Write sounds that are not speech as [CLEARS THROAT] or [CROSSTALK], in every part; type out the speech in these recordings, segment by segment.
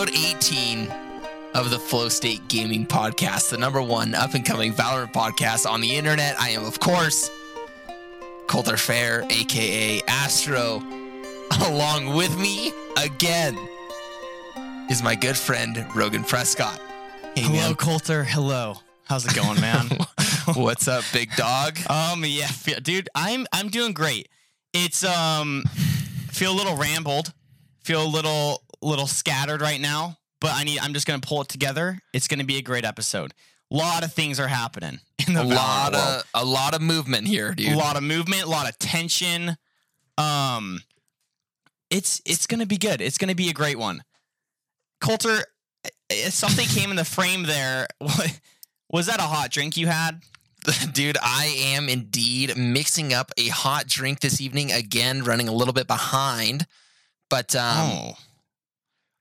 episode 18 of the Flow State Gaming Podcast, the number one up and coming Valorant podcast on the internet. I am, of course, Coulter Fair, aka Astro. Along with me again is my good friend Rogan Prescott. Hey, Hello, man. Coulter. Hello. How's it going, man? [LAUGHS] [LAUGHS] What's up, big dog? um, yeah, dude, I'm I'm doing great. It's um, feel a little rambled, feel a little little scattered right now, but I need. I'm just gonna pull it together. It's gonna be a great episode. A lot of things are happening [LAUGHS] in the A lot world. of a lot of movement here, dude. a lot of movement, a lot of tension. Um, it's it's gonna be good. It's gonna be a great one. Coulter, something came in the frame there. [LAUGHS] What, was that a hot drink you had? [LAUGHS] Dude, I am indeed mixing up a hot drink this evening. Again, running a little bit behind, but um, oh,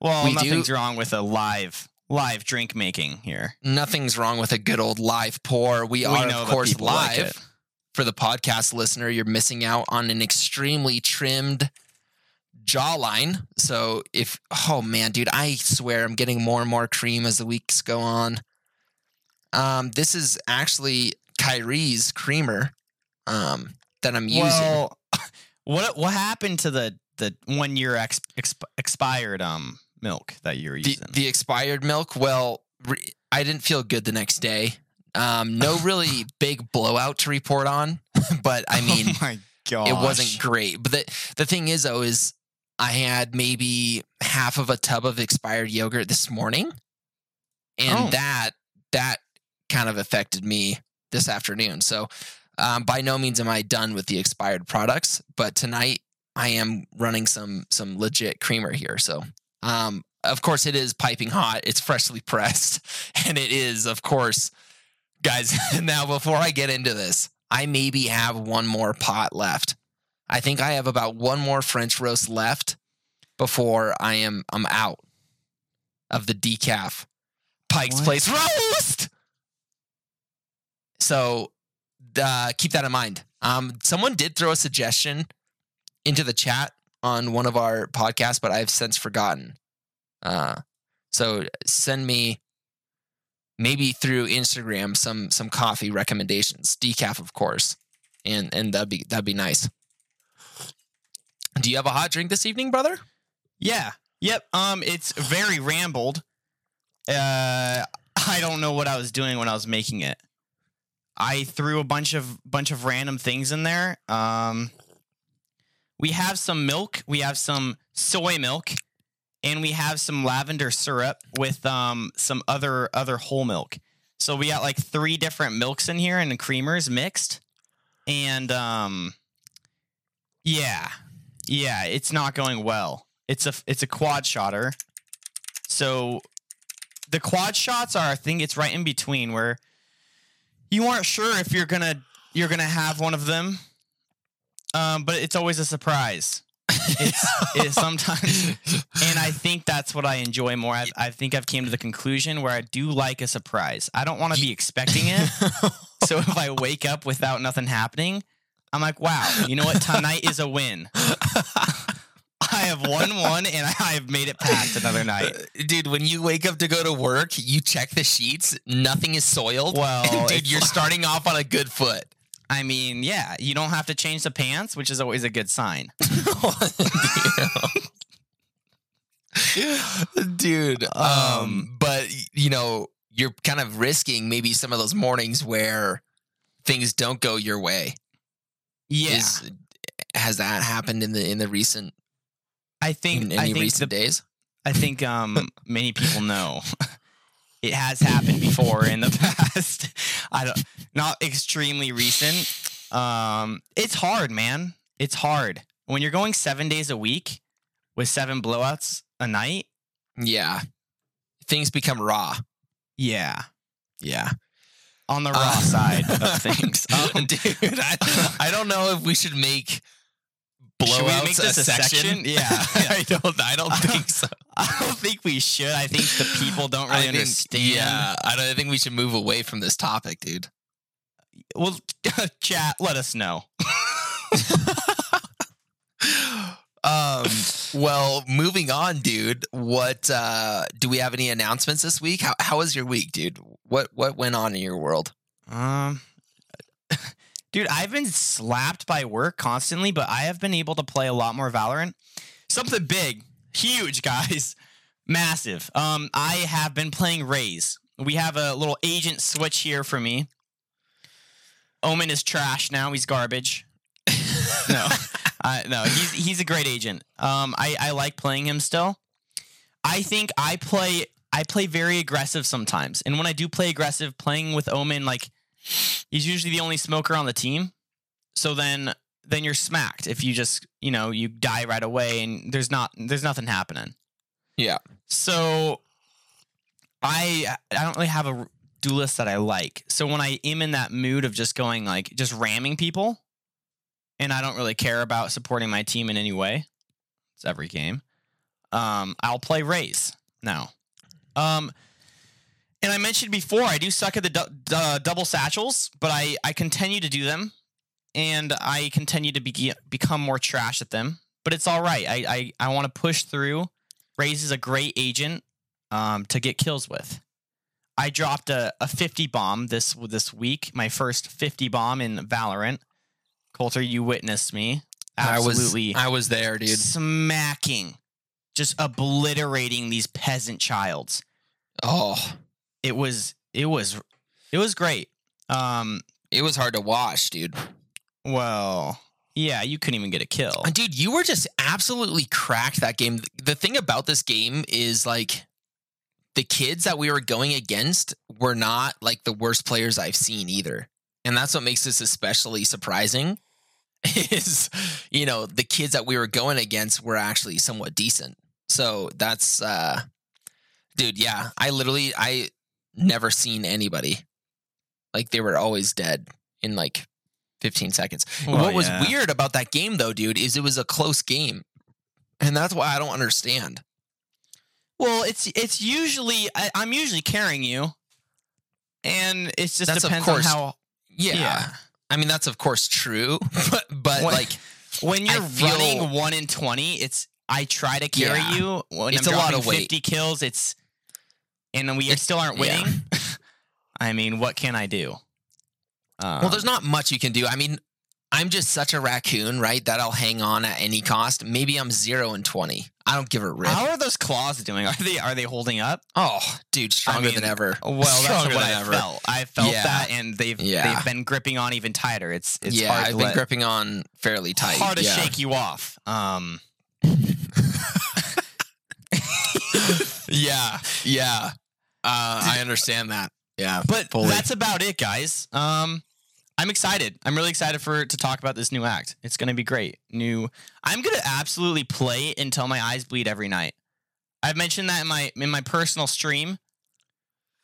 well, we do- nothing's wrong with a live live drink making here. nothing's wrong with a good old live pour. We are, of course, people like live. For the podcast listener, you're missing out on an extremely trimmed jawline. So if oh man, dude, I swear I'm getting more and more cream as the weeks go on. Um, this is actually Kyrie's creamer um, that I'm using. Well, [LAUGHS] what what happened to the the one year ex, exp, expired um milk that you were the, using? the expired milk well re- i didn't feel good the next day um, no [LAUGHS] really big blowout to report on [LAUGHS] but i mean oh my gosh. it wasn't great but the, the thing is though is i had maybe half of a tub of expired yogurt this morning and Oh. that that kind of affected me this afternoon so um, by no means am i done with the expired products but tonight i am running some some legit creamer here so um, of course it is piping hot it's freshly pressed [LAUGHS] and it is of course guys [LAUGHS] now before i get into this i maybe have one more pot left. I think i have about one more french roast left before i am i'm out of the decaf. Pike's What? place roast! So uh, keep that in mind. Um, someone did throw a suggestion into the chat on one of our podcasts but i've since forgotten uh, so send me maybe through Instagram some some coffee recommendations, decaf of course, and and that'd be that'd be nice. Do you have a hot drink this evening, brother? Yeah. Yep. Um, it's very rambled. Uh, I don't know what I was doing when I was making it. I threw a bunch of bunch of random things in there. Um, we have some milk. We have some soy milk, and we have some lavender syrup with um some other other whole milk. So we got like three different milks in here and creamers mixed, and um, yeah, yeah, it's not going well. It's a it's a quad shotter. So the quad shots are I think it's right in between where you aren't sure if you're gonna you're gonna have one of them. Um, but it's always a surprise. [LAUGHS] It's it sometimes [LAUGHS] and I think that's what I enjoy more. I, I think I've came to the conclusion where I do like a surprise. I don't want to be expecting it. [LAUGHS] so if I wake up without nothing happening, I'm like, wow, you know what? Tonight is a win. I have won one and I have made it past another night. Dude, when you wake up to go to work, you check the sheets, nothing is soiled. Well, dude, you're starting off on a good foot. I mean, yeah, you don't have to change the pants, which is always a good sign. [LAUGHS] dude. Um, Um, but you know you're kind of risking maybe some of those mornings where things don't go your way. Yeah, Is- has that happened in the in the recent I think in I any think recent the, days? I think um many people know [LAUGHS] it has happened before in the [LAUGHS] past. I don't not extremely recent. Um it's hard, man. It's hard. When you're going 7 days a week with 7 blowouts a night, yeah things become raw yeah. yeah On the raw Uh, side of [LAUGHS] things. Um, dude [LAUGHS] I, I don't know if we should make blowouts Should we make this a a section, section? Yeah. [LAUGHS] [LAUGHS] i don't i don't [LAUGHS] think so I don't think we should. I think the people don't really I think, understand. yeah i don't I think we should move away from this topic dude Well, chat, let us know. um well, moving on, dude. What uh do we have any announcements this week? How how was your week, dude? What what went on in your world? Um, dude, I've been slapped by work constantly, but I have been able to play a lot more Valorant. Something big, huge, [LAUGHS] guys, massive. Um, I have been playing Raze. We have a little agent switch here for me. Omen is trash now. He's garbage. [LAUGHS] no, no, he's he's a great agent. Um, I I like playing him still. I think I play I play very aggressive sometimes, and when I do play aggressive, playing with Omen like he's usually the only smoker on the team. So then then you're smacked if you just you know you die right away and there's not there's nothing happening. Yeah. So I I don't really have a duelist that I like. So when I am in that mood of just going like just ramming people, and I don't really care about supporting my team in any way, it's every game. Um, I'll play Raze now. Um, and I mentioned before I do suck at the du- du- double satchels, but I I continue to do them, and I continue to be- become more trash at them. But it's all right. I I, I want to push through. Raze is a great agent um, to get kills with. I dropped a, a 50 bomb this this week, my first 50 bomb in Valorant. Coulter, you witnessed me. Absolutely I was I was there, dude. smacking, just obliterating these peasant childs. Oh, It was it was it was great. Um it was hard to watch, dude. well, yeah, you couldn't even get a kill. And dude, you were just absolutely cracked that game. The thing about this game is like the kids that we were going against were not like the worst players I've seen either. And that's what makes this especially surprising [LAUGHS] is you know, the kids that we were going against were actually somewhat decent. So that's uh dude, yeah, I literally I never seen anybody like they were always dead in like 15 seconds. Well, what was yeah. weird about that game though, dude, is it was a close game. And that's why I don't understand. Well, it's it's usually I, I'm usually carrying you, and it just That's of depends course- on how. Yeah. Yeah. I mean that's of course true, [LAUGHS] but but When- like When you're feel- running one in twenty, it's I try to carry Yeah. you. When It's I'm a lot of weight. fifty kills, it's and we It's- still aren't yeah. winning. [LAUGHS] I mean, what can I do? Um, well there's not much you can do. I mean, I'm just such a raccoon, right? That I'll hang on at any cost. Maybe I'm 0 and 20. I don't give a rip. How are those claws doing? Are they are they holding up? Oh, dude, stronger mean, than ever. Well, that's Stronger what I ever. felt. I felt Yeah. that, and they've Yeah. they've been gripping on even tighter. It's it's yeah, hard I've to been gripping on fairly tight. hard to yeah. shake you off. Um, [LAUGHS] [LAUGHS] yeah, yeah. Uh, I understand that. Yeah, but fully. that's about it, guys. Um, I'm excited. I'm really excited for to talk about this new act. It's gonna be great. New. I'm gonna absolutely play until my eyes bleed every night. I've mentioned that in my in my personal stream.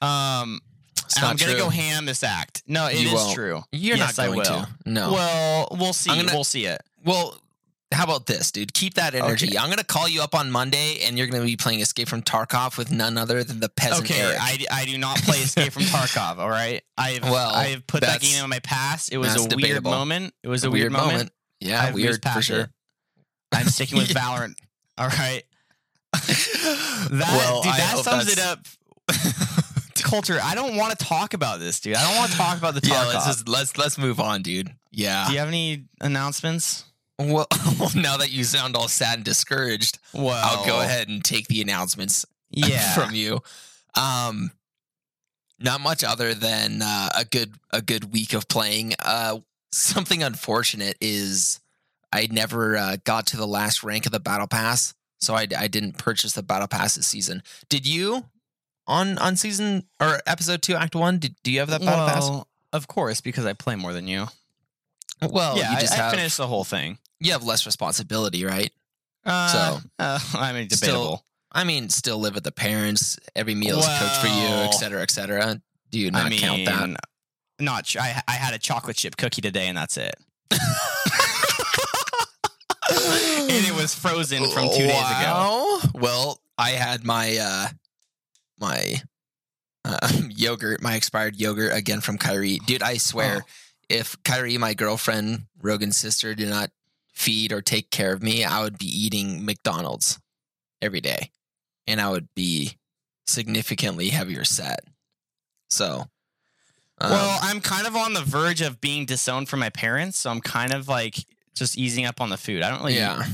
Um, I'm gonna go ham this act. No, it is You won't. true. You're Yes, not I going will. to. No. Well, we'll see. Gonna- we'll see it. Well, how about this, dude? Keep that energy. Okay. I'm going to call you up on Monday, and you're going to be playing Escape from Tarkov with none other than the peasant Okay, Eric. I, I do not play Escape from Tarkov. All right, I've Well, I have put that game in my past. It was a weird moment. It was a, weird, moment. Yeah, I've weird for sure. I'm sticking with. [LAUGHS] Valorant. All right, [LAUGHS] that well, dude, that sums it up. [LAUGHS] Coulter. I don't want to talk about this, dude. I don't want to talk about the Tarkov. yeah, let's just let's let's move on, dude. Yeah. Do you have any announcements? [LAUGHS] Well, now that you sound all sad and discouraged, Well, I'll go ahead and take the announcements [LAUGHS] Yeah, from you. Um, not much other than uh, a good a good week of playing. Uh, something unfortunate is I never uh, got to the last rank of the battle pass, so I, I didn't purchase the battle pass this season. Did you on on season or episode two, act one? Did do you have that battle pass? of course, because I play more than you. Well, yeah, you just I, have I finished the whole thing. You have less responsibility, right? Uh, So- uh, I mean, Still- debatable. I mean, still live with the parents. Every meal is cooked for you, et cetera, et cetera. Do you not I mean, count that? Not. ch- I I had a chocolate chip cookie today, and that's it. [LAUGHS] and it was frozen from two days ago. Well, I had my uh my uh, [LAUGHS] yogurt, my expired yogurt again from Kyrie. Dude, I swear, Oh. if Kyrie, my girlfriend, Rogan's sister, did not feed or take care of me, I would be eating McDonald's every day, and I would be significantly heavier set. So, um, well, I'm kind of on the verge of being disowned from my parents, so I'm kind of like just easing up on the food. I don't really yeah,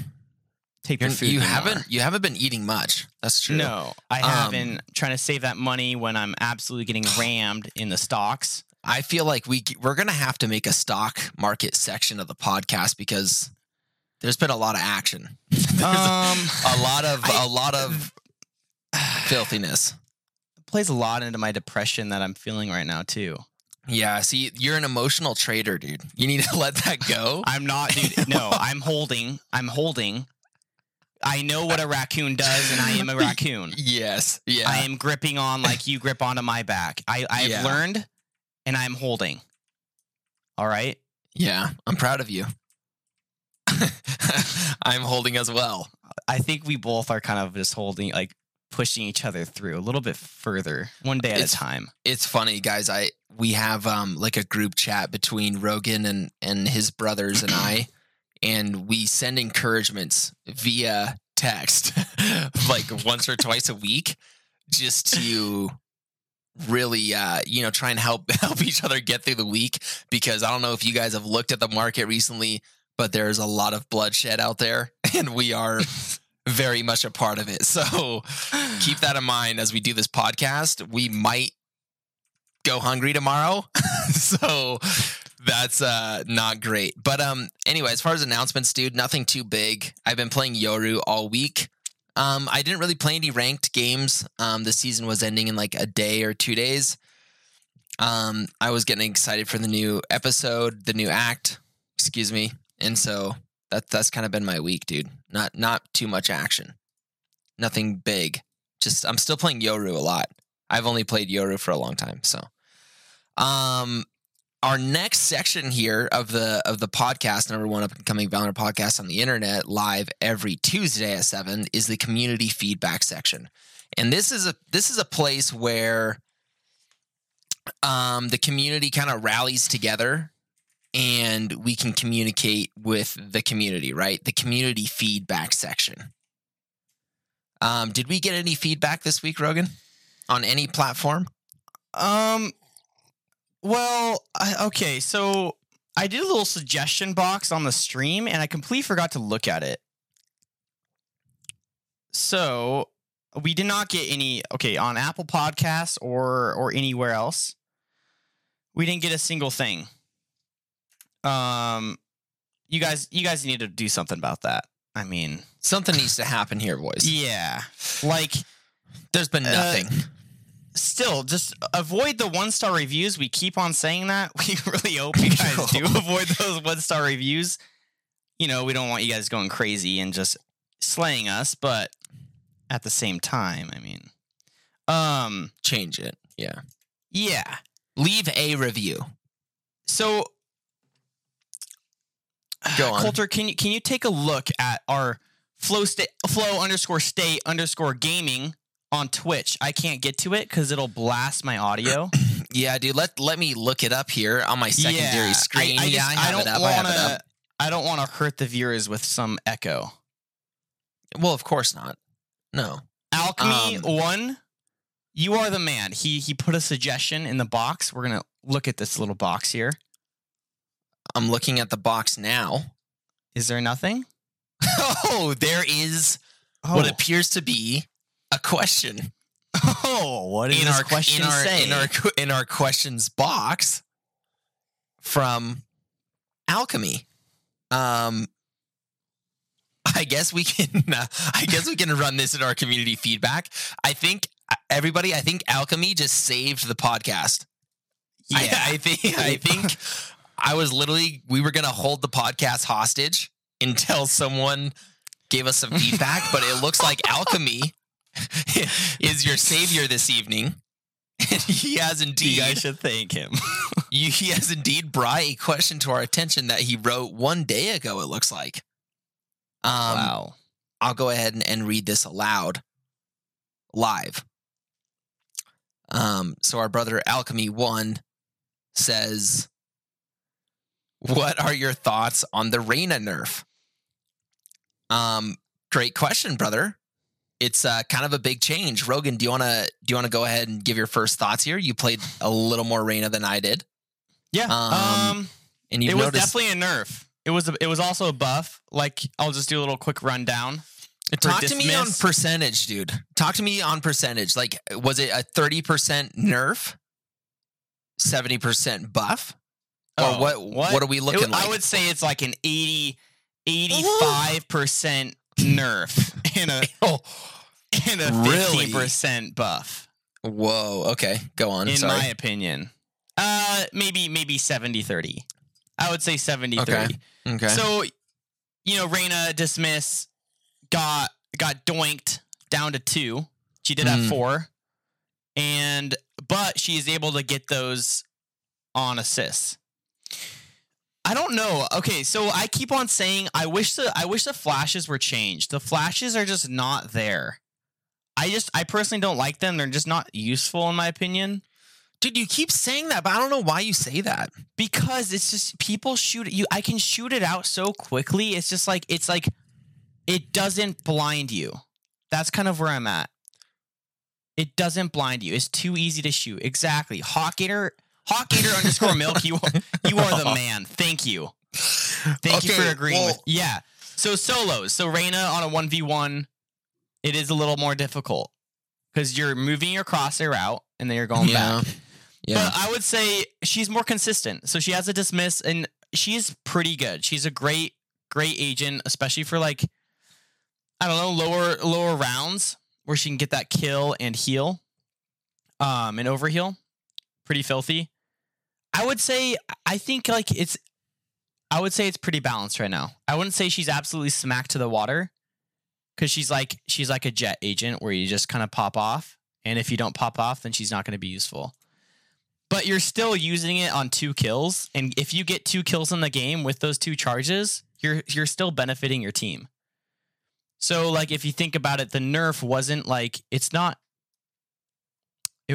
take You're- their food. you anymore. haven't you haven't been eating much. That's true. No, I Um, have been trying to save that money when I'm absolutely getting [SIGHS] rammed in the stocks. I feel like we we're gonna have to make a stock market section of the podcast because there's been a lot of action. [LAUGHS] Um, a lot of I- a lot of [SIGHS] filthiness. plays a lot into my depression that I'm feeling right now too. Yeah, see, you're an emotional trader, dude. You need to [LAUGHS] let that go. I'm not, dude. No, [LAUGHS] I'm holding. I'm holding. I know what a raccoon does, and I am a raccoon. yes, yeah. I am gripping on like you grip onto my back. I I've Yeah. learned, and I'm holding. All right. yeah, I'm proud of you. [LAUGHS] I'm holding as well. I think we both are kind of just holding, like pushing each other through a little bit further, one day at It's- a time. It's funny, guys. I we have um like a group chat between Rogan and and his brothers and I, [CLEARS THROAT] and we send encouragements via text, [LAUGHS] like once or twice a week, just to really uh you know try and help [LAUGHS] help each other get through the week because I don't know if you guys have looked at the market recently but there's a lot of bloodshed out there [LAUGHS] and we are [LAUGHS] very much a part of it so keep that in mind as we do this podcast. We might go hungry tomorrow. [LAUGHS] so that's uh not great. But um anyway, as far as announcements, dude, nothing too big. I've been playing Yoru all week. Um I didn't really play any ranked games. Um the season was ending in like a day or 2 days. Um I was getting excited for the new episode, the new act, excuse me. And so that that's kind of been my week, dude. Not not too much action. Nothing big just I'm still playing Yoru a lot. I've only played Yoru for a long time, so um our next section here of the of the podcast, number one up and coming Valorant podcast on the internet, live every Tuesday at seven, is the community feedback section. And this is a this is a place where um the community kind of rallies together and we can communicate with the community, right? The community feedback section. Um, did we get any feedback this week, Rogan, on any platform? Um. Well, I, okay. So I did a little suggestion box on the stream, and I completely forgot to look at it. So we did not get any. Okay, on Apple Podcasts or or anywhere else, we didn't get a single thing. Um, you guys, you guys need to do something about that. I mean, Something needs to happen here, boys. yeah, like There's been Uh, nothing. still just avoid the one star reviews. We keep on saying that. [LAUGHS] We really hope you guys [LAUGHS] do avoid those one star reviews. You know, we don't want you guys going crazy and just slaying us, but at the same time, I mean, um, Change it. Yeah. yeah. Leave a review. So, Go on. Coulter, can you can you take a look at our flow state flow underscore state underscore gaming on Twitch? I can't get to it because it'll blast my audio. [CLEARS THROAT] Yeah, dude. Let let me look it up here on my secondary Yeah, screen. I, I yeah, just, I have don't. I have wanna. I don't want to hurt the viewers with some echo. Well, of course not. No. Alchemy Um, one, you are the man. He he put a suggestion in the box. We're gonna look at this little box here. I'm looking at the box now. Is there nothing? [LAUGHS] Oh, there is Oh, what appears to be a question oh what does in this our question in our, in our in our questions box from Alchemy. Um, I guess we can. [LAUGHS] Uh, I guess we can run this in our community feedback. I think uh, everybody. I think Alchemy just saved the podcast. I- yeah, I, think. I think [LAUGHS] I was literally. We were gonna hold the podcast hostage until someone gave us some feedback, but it looks like Alchemy [LAUGHS] is your savior this evening. And he has you indeed. guys should thank him. [LAUGHS] You, he has indeed brought a question to our attention that he wrote one day ago. It looks like. Um, wow. I'll go ahead and, and read this aloud live. Um, so our brother Alchemy One says, "What are your thoughts on the Reyna nerf? Um, great question, brother. It's uh, kind of a big change. Rogan, do you want to do you want to go ahead and give your first thoughts here? You played a little more Reyna than I did, Yeah. Um, Um, and you it was definitely a nerf. It was a, it was also a buff. Like I'll just do a little quick rundown. Talk to me on percentage, dude. Talk to me on percentage. Like, was it a thirty percent nerf, seventy percent buff, or Oh, what, what? are we looking w- like? I would say it's like an 80 85% nerf [LAUGHS] and a oh, and a Really? 15% buff whoa. Okay, go on. in Sorry. my opinion. Uh maybe maybe 70 30. I would say 70 Okay. 30. okay. So, you know, Reyna dismiss got got doinked down to two. She did have Mm. four, and but she is able to get those on assists. I don't know. Okay, so I keep on saying I wish the I wish the flashes were changed. The flashes are just not there. I just I personally don't like them. They're just not useful in my opinion. dude, you keep saying that, but I don't know why you say that. because it's just people shoot you i can shoot it out so quickly it's just like it's like it doesn't blind you that's kind of where i'm at it doesn't blind you it's too easy to shoot exactly hawkgator hawkgator underscore milk you are, you are the man thank you thank you for agreeing well- with yeah so solos so Reyna on a 1v1 it is a little more difficult because you're moving your crosshair out and then you're going back Yeah. but I would say she's more consistent. So she has a dismiss and she's pretty good. She's a great, great agent, especially for like, I don't know, lower lower rounds where she can get that kill and heal. Um and overheal. Pretty filthy. I would say I think like it's I would say it's pretty balanced right now. I wouldn't say she's absolutely smacked to the water. Cause she's like she's like a jet agent where you just kind of pop off. And if you don't pop off, then she's not going to be useful but you're still using it on two kills and if you get two kills in the game with those two charges you're you're still benefiting your team so like if you think about it the nerf wasn't like it's not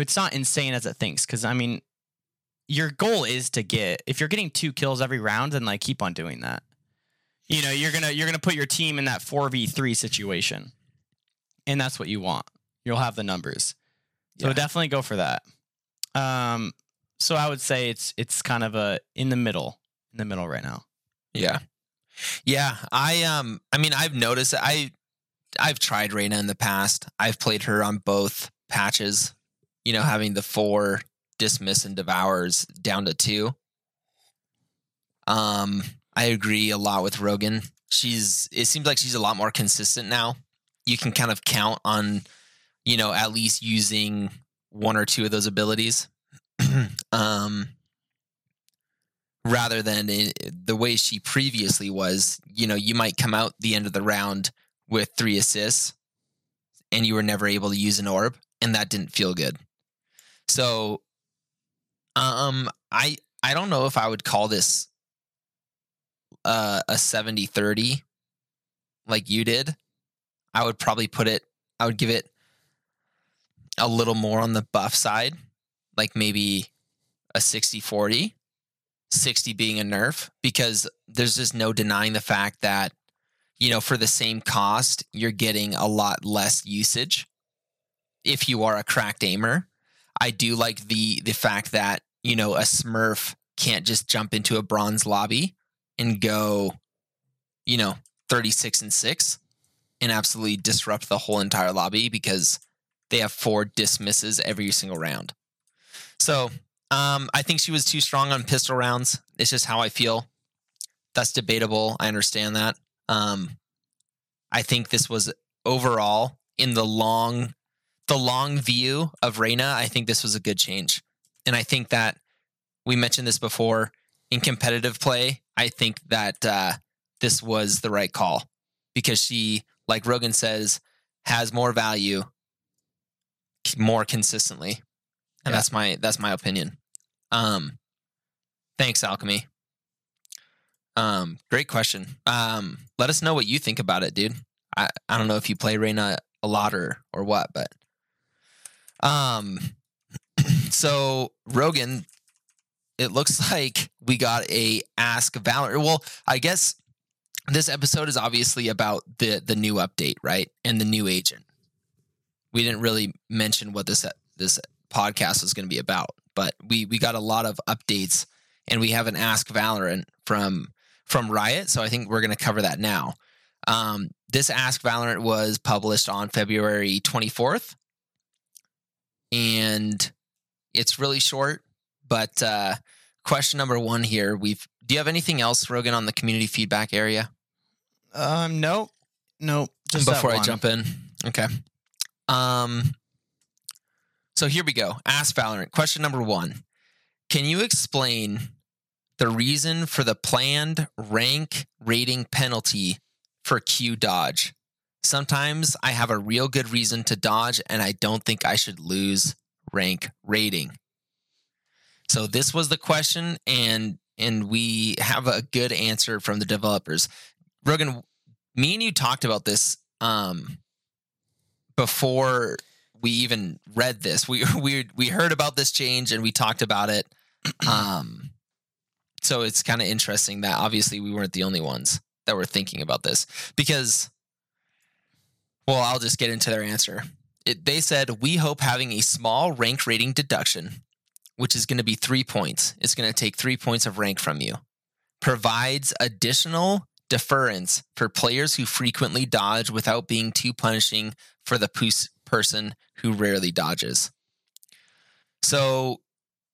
it's not insane as it thinks because i mean your goal is to get if you're getting two kills every round then like keep on doing that you know you're gonna you're gonna put your team in that 4v3 situation and that's what you want you'll have the numbers so Yeah. definitely go for that um so I would say it's it's kind of a in the middle, in the middle right now. Yeah. Yeah. I um I mean I've noticed I I've tried Reyna in the past. I've played her on both patches, you know, having the four dismiss and devours down to two. Um, I agree a lot with Rogan. She's it seems like she's a lot more consistent now. You can kind of count on, you know, at least using one or two of those abilities. [CLEARS THROAT] um rather than i the way she previously was, you know, you might come out the end of the round with three assists and you were never able to use an orb and that didn't feel good. So um I I don't know if I would call this uh, a 70-30 like you did. I would probably put it I would give it a little more on the buff side, like maybe a 60-40. 60 being a nerf because there's just no denying the fact that you know for the same cost you're getting a lot less usage if you are a cracked aimer i do like the the fact that you know a smurf can't just jump into a bronze lobby and go you know 36 and 6 and absolutely disrupt the whole entire lobby because they have four dismisses every single round so um, I think she was too strong on pistol rounds. It's just how I feel. That's debatable. I understand that. Um, I think this was overall in the long, the long view of Reyna. I think this was a good change, and I think that we mentioned this before in competitive play. I think that uh, this was the right call because she, like Rogan says, has more value more consistently and Yeah. that's my that's my opinion. Um, thanks, Alchemy. Um, great question. Um, let us know what you think about it, dude. I I don't know if you play Reyna a lot or or what, but um, [CLEARS THROAT] so Rogan, it looks [LAUGHS] like we got a ask Valor. Well, I guess this episode is obviously about the the new update, right? And the new agent. We didn't really mention what this this podcast was going to be about, but we we got a lot of updates and we have an ask Valorant from from Riot, so I think we're going to cover that now. Um, this Ask Valorant was published on February 24th, and it's really short. But uh, question number one here: We've do you have anything else, Rogan, on the community feedback area? Um, no, no. Just before I jump in. Okay. Um. So here we go. Ask Valorant. Question number one: Can you explain the reason for the planned rank rating penalty for queue dodge? Sometimes I have a real good reason to dodge, and I don't think I should lose rank rating. So this was the question, and and we have a good answer from the developers. Rogan, me and you talked about this um, before we even read this. We [LAUGHS] we we heard about this change and we talked about it. [CLEARS THROAT] Um, so it's kind of interesting that obviously we weren't the only ones that were thinking about this because, well, I'll just get into their answer. It, they said we hope having a small rank rating deduction, which is going to be three points. It's going to take three points of rank from you. Provides additional deference for players who frequently dodge without being too punishing for the pus- person who rarely dodges. So,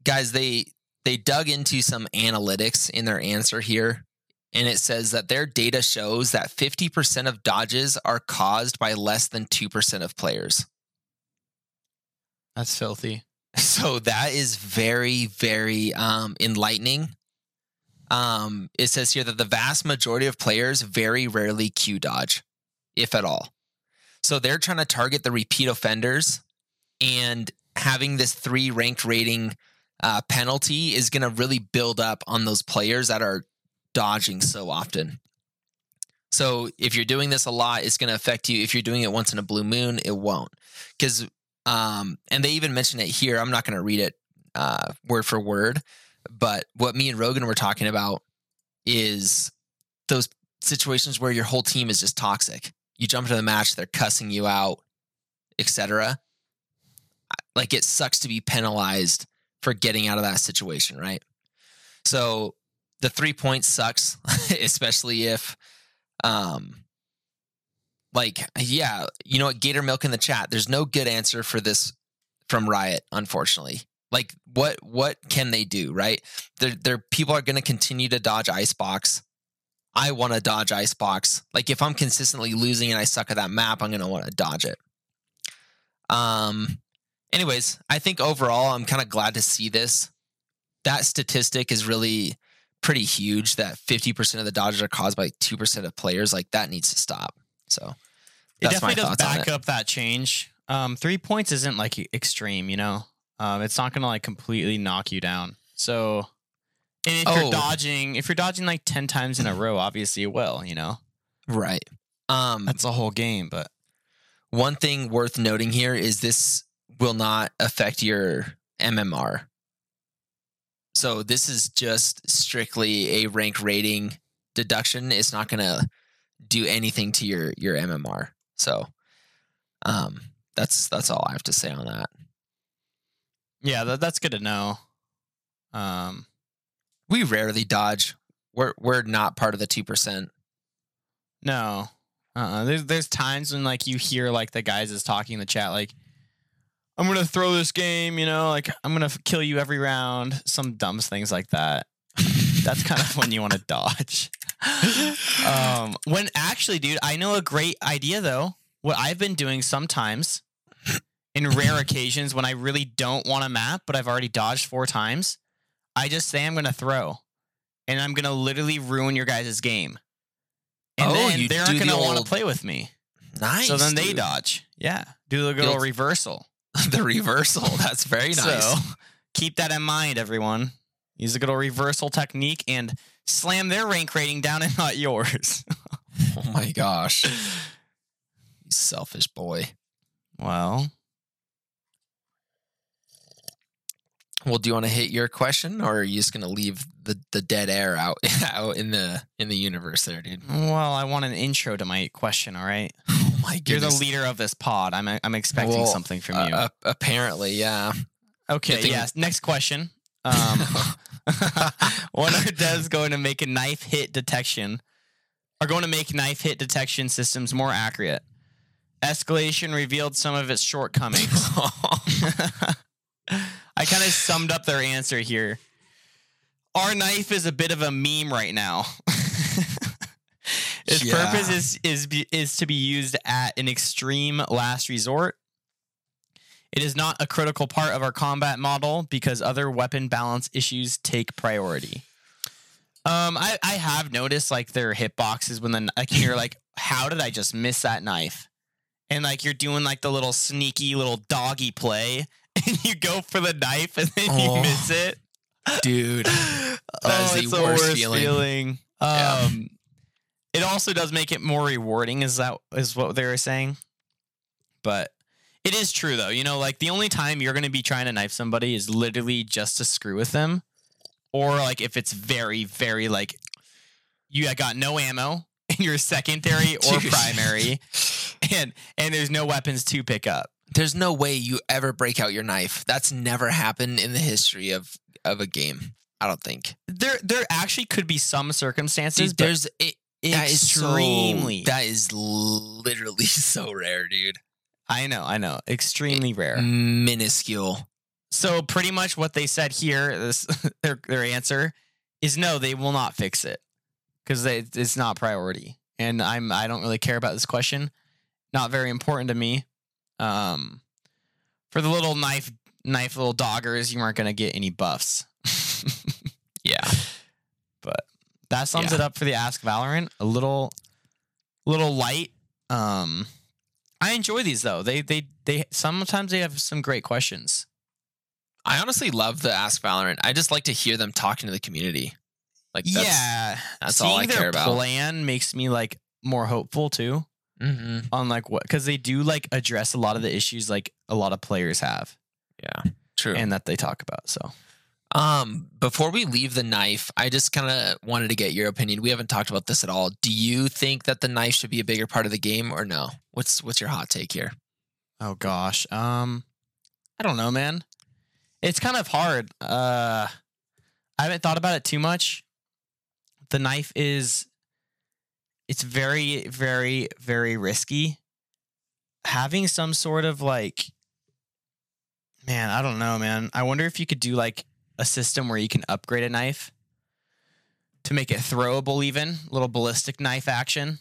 guys, they they dug into some analytics in their answer here, and it says that their data shows that 50% of dodges are caused by less than 2% of players. That's filthy. [LAUGHS] So that is very, very um, enlightening. Um, it says here that the vast majority of players very rarely queue dodge, if at all. So they're trying to target the repeat offenders, and having this three ranked rating uh, penalty is going to really build up on those players that are dodging so often. So if you're doing this a lot, it's going to affect you. If you're doing it once in a blue moon, it won't. Because um, and they even mention it here. I'm not going to read it uh, word for word, but what me and Rogan were talking about is those situations where your whole team is just toxic. You jump into the match, they're cussing you out, etc. Like it sucks to be penalized for getting out of that situation, right? So the three points sucks, [LAUGHS] especially if um like yeah you know what gator milk in the chat there's no good answer for this from riot unfortunately. Like what what can they do right? Their their people are going to continue to dodge icebox. I want to dodge icebox. Like if i'm consistently losing and i suck at that map i'm going to want to dodge it. Um anyways i think overall i'm kind of glad to see this. That statistic is really pretty huge that 50% of the dodges are caused by 2% of players like that needs to stop so It definitely does back up that change. Um, three points isn't like extreme, you know. Um, it's not gonna like completely knock you down. So, and if Oh. you're dodging, if you're dodging like ten times in a row, obviously it will. You know, right um that's a whole game. But one thing worth noting here is this will not affect your mmr so this is just strictly a rank rating deduction. It's not going to do anything to your your mmr so um that's that's all i have to say on that. Yeah, that, that's good to know. Um, we rarely dodge. We're we're not part of the 2% no, uh, there's there's times when like you hear like the guys is talking in the chat like. I'm gonna throw this game, you know, like I'm gonna kill you every round, some dumb things like that. That's kind of when you want to dodge. [LAUGHS] um, when actually, dude, I know a great idea though. What I've been doing sometimes, in rare [LAUGHS] occasions, when I really don't want a map, but I've already dodged four times, I just say I'm gonna throw, and I'm gonna literally ruin your guys' game. And Oh, then they're not gonna want to play with me. nice so then they dodge. Yeah, do the good old old- reversal. [LAUGHS] the reversal that's very nice So keep that in mind, everyone. Use a good old reversal technique and slam their rank rating down and [LAUGHS] not yours. oh my gosh [LAUGHS] you selfish boy well, Well, do you want to hit your question, or are you just gonna leave the, the dead air out [LAUGHS] out in the in the universe there, dude? Well, I want an intro to my question. All right, [LAUGHS] Oh my you're the leader of this pod. I'm I'm expecting Well, something from you. Uh, uh, apparently, yeah. okay, thing- yes. Next question. [LAUGHS] Um, when are devs going to make a knife hit detection? Are going to make knife hit detection systems more accurate? Escalation revealed some of its shortcomings. I kind of summed up their answer here. Our knife is a bit of a meme right now. [LAUGHS] its Yeah. purpose is is is to be used at an extreme last resort. It is not a critical part of our combat model because other weapon balance issues take priority. Um, I, I have noticed like their hitboxes when the like you're like, how did I just miss that knife? And like you're doing like the little sneaky little doggy play, [LAUGHS] and you go for the knife and then Oh. you miss it. Dude, [LAUGHS] oh, is the the worst worst feeling. feeling. Yeah. Um, it also does make it more rewarding. Is that is what they were saying? But it is true though. You know, like the only time you're going to be trying to knife somebody is literally just to screw with them, or like if it's very very like you got no ammo [LAUGHS] in you're secondary or primary, and and there's no weapons to pick up. There's no way you ever break out your knife. That's never happened in the history of of a game. I don't think. There there actually could be some circumstances, Dude, there's it, that is so- extremely. [LAUGHS] that is literally [LAUGHS] so rare, dude. I know, I know, extremely rare. Minuscule. So pretty much what they said here, this [LAUGHS] their their answer is no, they will not fix it because it's not priority. And I'm I don't really care about this question. Not very important to me. Um, for the little knife knife little doggers, you aren't gonna get any buffs. [LAUGHS] Yeah. but that sums Yeah. it up for the Ask Valorant. A little, little light. Um, I enjoy these though. They they they sometimes they have some great questions. I honestly love the Ask Valorant. I just like to hear them talking to the community. Like that's, yeah, that's all I their care about. Plan makes me like more hopeful too Mhm. on like what because they do like address a lot of the issues like a lot of players have Yeah. True. and that they talk about. So Um, before we leave the knife, I just kind of wanted to get your opinion. We haven't talked about this at all. Do you think that the knife should be a bigger part of the game or no? What's what's your hot take here? oh gosh, um, I don't know, man. It's kind of hard. Uh, I haven't thought about it too much. The knife is, it's very, very, very risky. Having some sort of like, man, I don't know, man. I wonder if you could do like a system where you can upgrade a knife to make it throwable, even little ballistic knife action.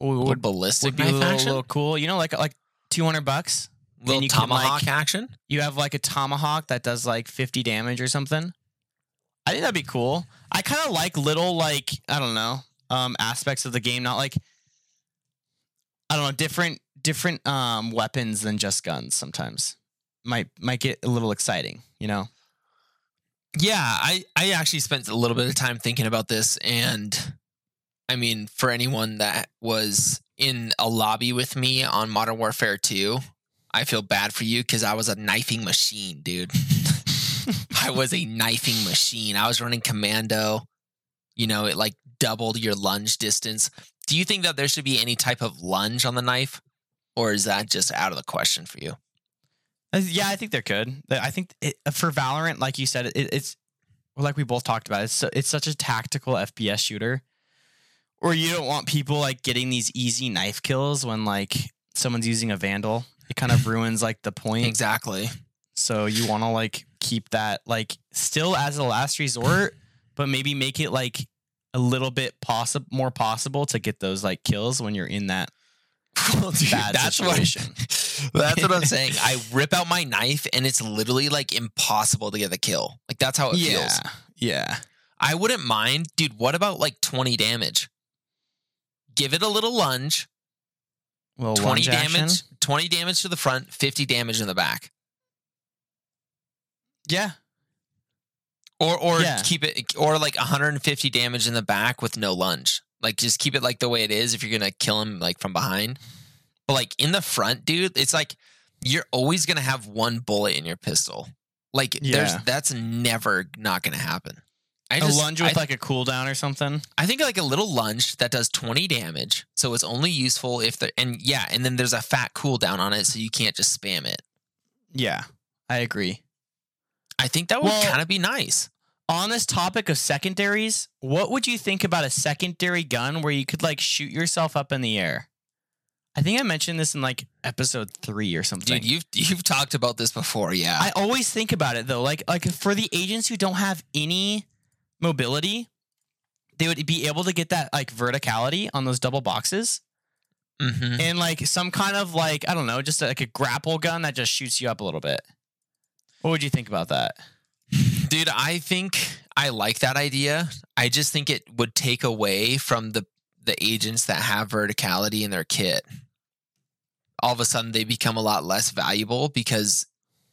Would, ballistic would be a little, action? little cool. You know, like like two hundred bucks. Little you can, like- tomahawk action? You have like a tomahawk that does like fifty damage or something. I think that'd be cool. I kind of like little like I don't know um aspects of the game, not like I don't know different different um weapons than just guns. Sometimes might might get a little exciting, you know. Yeah, I I actually spent a little bit of time thinking about this and I mean, for anyone that was in a lobby with me on Modern Warfare 2, I feel bad for you cuz I was a knifing machine, dude. [LAUGHS] I was a knifing machine. I was running commando. You know, it like doubled your lunge distance. Do you think that there should be any type of lunge on the knife or is that just out of the question for you? Uh, Yeah, I think there could. I think it, for Valorant, like you said, it, it's well, like we both talked about. It's so, it's such a tactical FPS shooter, where you don't want people like getting these easy knife kills when like someone's using a vandal. It kind of ruins like the point. Exactly. So you want to like keep that like still as a last resort, but maybe make it like a little bit possible, more possible to get those like kills when you're in that Well, dude, that's what situation. [LAUGHS] that's what I'm [LAUGHS] saying. I rip out my knife and it's literally like impossible to get the kill. Like that's how it yeah, feels. yeah. I wouldn't mind, dude. What about like 20 damage? Give it a little lunge. Well, 20 lunge damage, action. 20 damage to the front, 50 damage in the back. Yeah, Or or Yeah. keep it or like 150 damage in the back with no lunge. Like just keep it like the way it is if you're gonna kill him like from behind. But like in the front, dude, it's like you're always gonna have one bullet in your pistol. Like there's that's never not to happen. I a lunge with I, like a cooldown or something. I think like a little lunge that does 20 damage. So it's only useful if the and yeah, and then there's a fat cooldown on it, so you can't just spam it. Yeah, I agree. I think that would well, kind of be nice. On this topic of secondaries, what would you think about a secondary gun where you could like shoot yourself up in the air? I think I mentioned this in like episode three or something. Dude, you've you've talked about this before, yeah. I always think about it though, like like for the agents who don't have any mobility, they would be able to get that like verticality on those double boxes. Mm-hmm. And like some kind of like, I don't know, just like a grapple gun that just shoots you up a little bit. What would you think about that? Dude, I think I like that idea. I just think it would take away from the the agents that have verticality in their kit. All of a sudden they become a lot less valuable because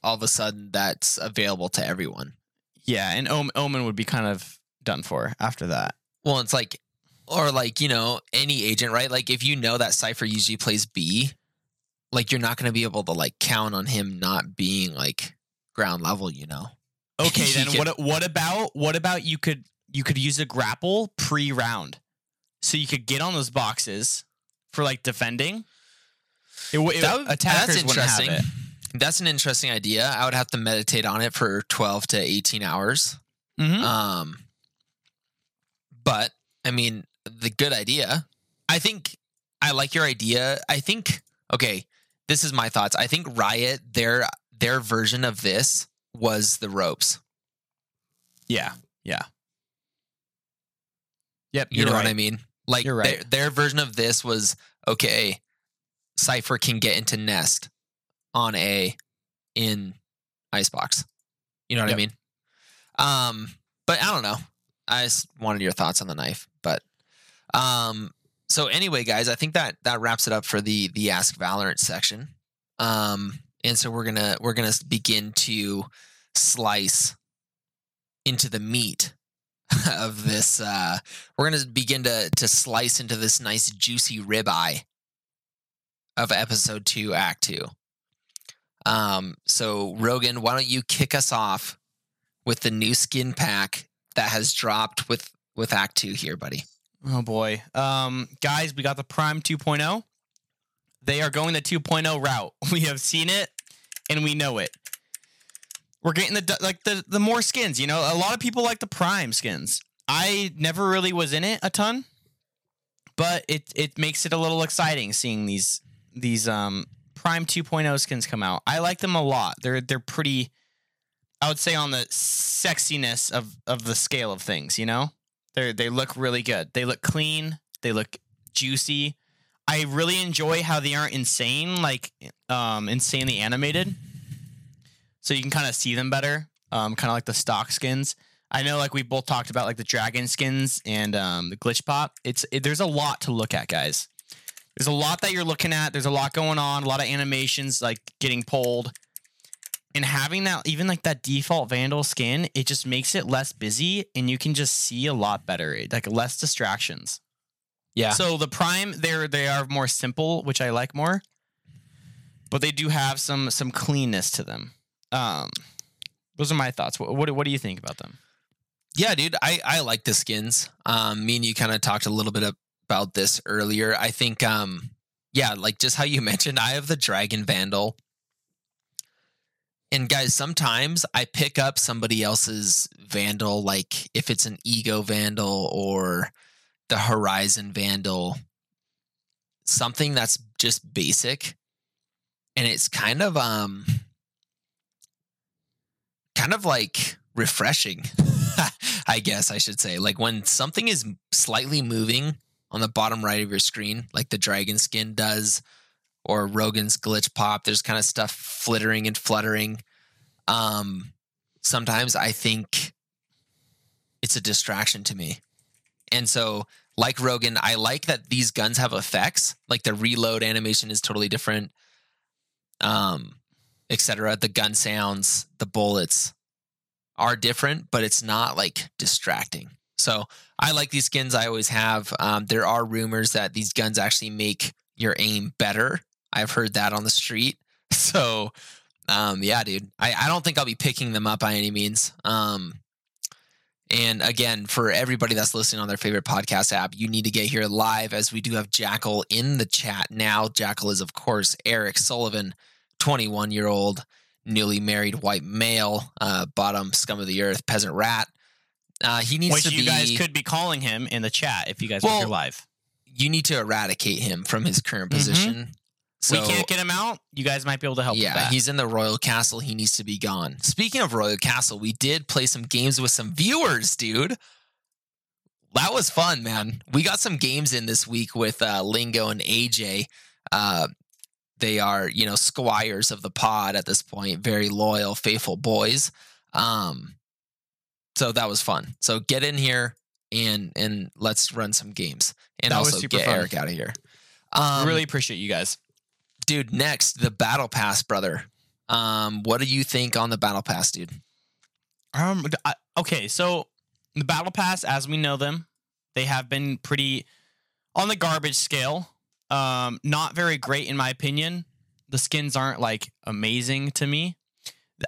all of a sudden that's available to everyone. Yeah, and Omen would be kind of done for after that. Well, it's like, or like you know, any agent, right? Like if you know that Cypher usually plays B, like you're not going to be able to like count on him not being like ground level. You know. [LAUGHS] Okay, then can, what? What about what about you could you could use a grapple pre round, so you could get on those boxes for like defending. It, it, that, attackers that's interesting. That's an interesting idea. I would have to meditate on it for 12 to 18 hours. Mm-hmm. Um, but I mean, the good idea. I think I like your idea. I think okay, this is my thoughts. I think Riot their their version of this was the ropes. Yeah. Yeah. Yep. You know right. what I mean? Like right. their, their version of this was okay. Cypher can get into Nest on A in Icebox. You know what yep. I mean? Um, but I don't know. I just wanted your thoughts on the knife. But um, so anyway, guys, I think that that wraps it up for the the Ask Valorant section. Um, and so we're gonna we're gonna begin to slice into the meat [LAUGHS] of this. Uh, we're gonna begin to to slice into this nice juicy ribeye of episode two, act two. Um, so Rogan, why don't you kick us off with the new skin pack that has dropped with with Act Two here, buddy? Oh boy, um, guys, we got the Prime 2.0. They are going the 2.0 route. [LAUGHS] We have seen it and we know it. We're getting the like the the more skins. You know, a lot of people like the Prime skins. I never really was in it a ton, but it it makes it a little exciting seeing these these um Prime 2.0 skins come out. I like them a lot. They're they're pretty I would say on the sexiness of of the scale of things, you know? They they look really good. They look clean, they look juicy. I really enjoy how they aren't insane like um insanely animated. So you can kind of see them better. Um kind of like the stock skins. I know like we both talked about like the dragon skins and um the glitch pop. It's it, there's a lot to look at, guys there's a lot that you're looking at. There's a lot going on, a lot of animations like getting pulled. And having that, even like that default Vandal skin, it just makes it less busy and you can just see a lot better, like less distractions. Yeah. So the Prime, they're they are more simple, which I like more, but they do have some some cleanness to them. Um, those are my thoughts. What what, what do you think about them? Yeah, dude, I I like the skins. Um, me and you kind of talked a little bit about this earlier. I think, um, yeah, like just how you [LAUGHS] mentioned, I have the Dragon Vandal. And guys, sometimes I pick up somebody else's Vandal, like if it's an Ego Vandal or the Horizon Vandal, something that's just basic. And it's kind of, um, kind of like refreshing, [LAUGHS] I guess I should say. Like when something is slightly moving on the bottom right of your screen, like the dragon skin does, or Rogan's glitch pop. There's kind of stuff flittering and fluttering. Um, sometimes I think it's a distraction to me. And so, like Rogan, I like that these guns have effects. Like the reload animation is totally different. Um, etc. The gun sounds, the bullets are different, but it's not like distracting. So I like these skins. I always have. Um, there are rumors that these guns actually make your aim better. I've heard that on the street. [LAUGHS] So um, yeah, dude. I, I don't think I'll be picking them up by any means. Um, and again, for everybody that's listening on their favorite podcast app, you need to get here live as we do have Jackal in the chat now. Jackal is, of course, Eric Sullivan, 21 year old, newly married white male, uh, bottom scum of the earth, peasant rat. Uh, he needs Which to you be. guys could be calling him in the chat if you guys Well, here live. you need to eradicate him from his current Mhm. position. So, we can't get him out. You guys might be able to help yeah, he's in the Royal Castle. He needs to be gone. Speaking of Royal Castle, we did play some games with some viewers, dude. That was fun, man. We got some games in this week with uh, Lingo and AJ. Uh, they are, you know, squires of the pod at this point, very loyal, faithful boys. Um, so that was fun. So get in here and and let's run some games, and That also get fun. Eric out of here. Um, really appreciate you guys. Dude next the battle pass brother um what do you think on the battle pass dude Um. I- okay, so the battle pass, as we know them, they have been pretty on the garbage scale. Um, not very great in my opinion. The skins aren't like amazing to me.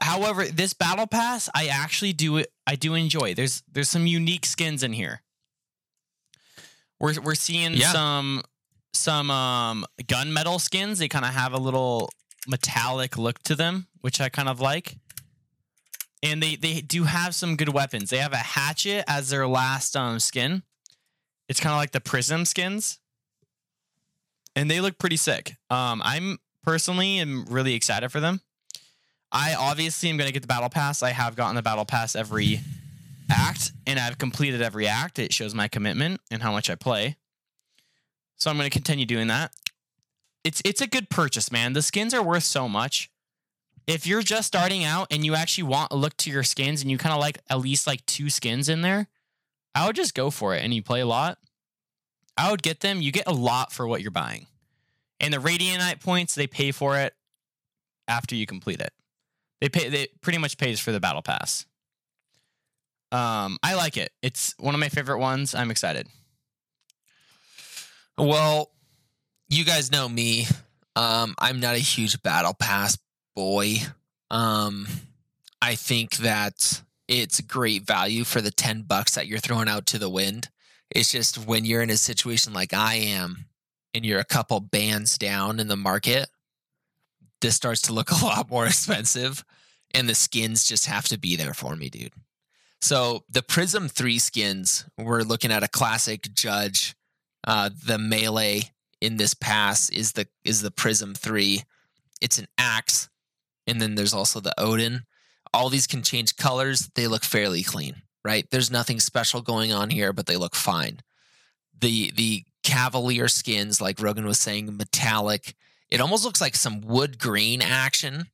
However, this battle pass, I actually do it. I do enjoy. There's there's some unique skins in here. We're we're seeing Yeah. some some um gunmetal skins. They kind of have a little metallic look to them, which I kind of like and they they do have some good weapons. They have a hatchet as their last um skin. It's kind of like the prism skins, and they look pretty sick. Um, I'm personally am really excited for them. I obviously am going to get the battle pass. I have gotten the battle pass every act, and I've completed every act. It shows my commitment and how much I play. So I'm going to continue doing that. It's it's a good purchase, man. The skins are worth so much if you're just starting out and you actually want to look to your skins and you kind of like at least like two skins in there, I would just go for it and you play a lot. I would get them. You get a lot for what you're buying. And the Radianite points, they pay for it after you complete it. They pay they pretty much pays for the battle pass. Um, I like it. It's one of my favorite ones. I'm excited. Well you guys know me. Um i'm not a huge battle pass boy. Um i think that it's great value for the 10 bucks that you're throwing out to the wind. It's just when you're in a situation like i am and you're a couple bands down in the market this starts to look [LAUGHS] a lot more expensive and the skins just have to be there for me dude. So the prism 3 skins we're looking at a classic judge uh, the melee in this pass is the is the prism 3 it's an axe and then there's also the odin all these can change colors they look fairly clean right there's nothing special going on here but they look fine the the cavalier skins like rogan was saying metallic it almost looks like some wood grain action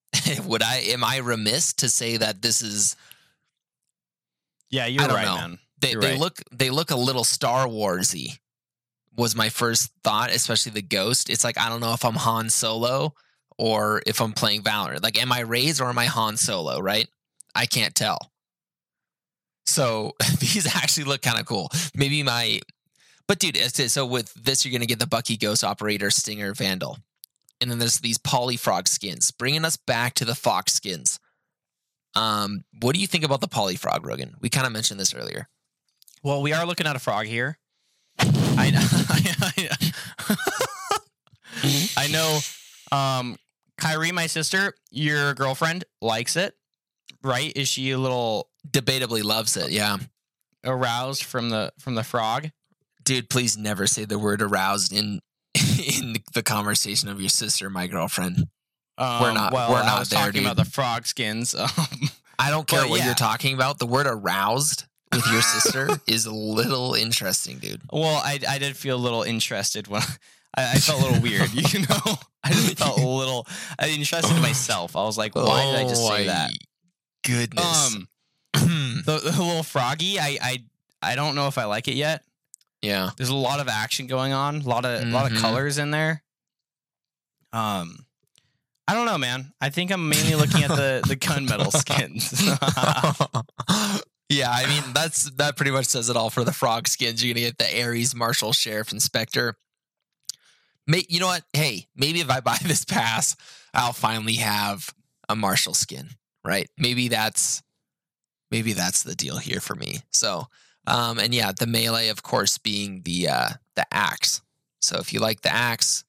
[LAUGHS] would i am i remiss to say that this is Yeah, you're right, know. man. they, You're they right. look they look a little Star Warsy. Was my first thought, especially the ghost. It's like I don't know if I'm Han Solo or if I'm playing Valorant. Like, am I Ray's or am I Han Solo? Right? I can't tell. So [LAUGHS] these actually look kind of cool. Maybe my, but dude, so with this you're gonna get the Bucky Ghost Operator, Stinger, Vandal, and then there's these Polyfrog skins, bringing us back to the Fox skins. Um, what do you think about the Polyfrog, Rogan? We kind of mentioned this earlier. Well, we are looking at a frog here. [LAUGHS] I know. I know. Um, Kyrie, my sister, your girlfriend, likes it. Right? Is she a little debatably loves it. Yeah. aroused from the from the frog? Dude, please never say the word aroused in [LAUGHS] in the conversation of your sister, my girlfriend. Um, not- Well, we're not there, talking dude. about the frog skins. [LAUGHS] Um, I don't care But what yeah. you're talking about. The word aroused with your sister is a little interesting, dude. well, I I did feel a little interested when [LAUGHS] I, I felt a little weird. [LAUGHS] You know, I just felt a little I interested in myself. I was like, why did I just say Oh, that? Goodness. Um, [CLEARS THROAT] the, the little froggy, I, I I don't know if I like it yet. yeah. There's a lot of action going on, a lot of a lot of Mhm. colors in there. Um, I don't know, man. I think I'm mainly looking at the the gunmetal [LAUGHS] skins. Yeah, I mean that's that pretty much says it all for the frog skins. You're gonna get the Ares Marshal Sheriff Inspector. May, you know what? Hey, maybe if I buy [LAUGHS] this pass, I'll finally have a Marshall skin, right? Maybe that's maybe that's the deal here for me. So, um, and yeah, the melee, of course, being the uh, the axe. So if you like the axe,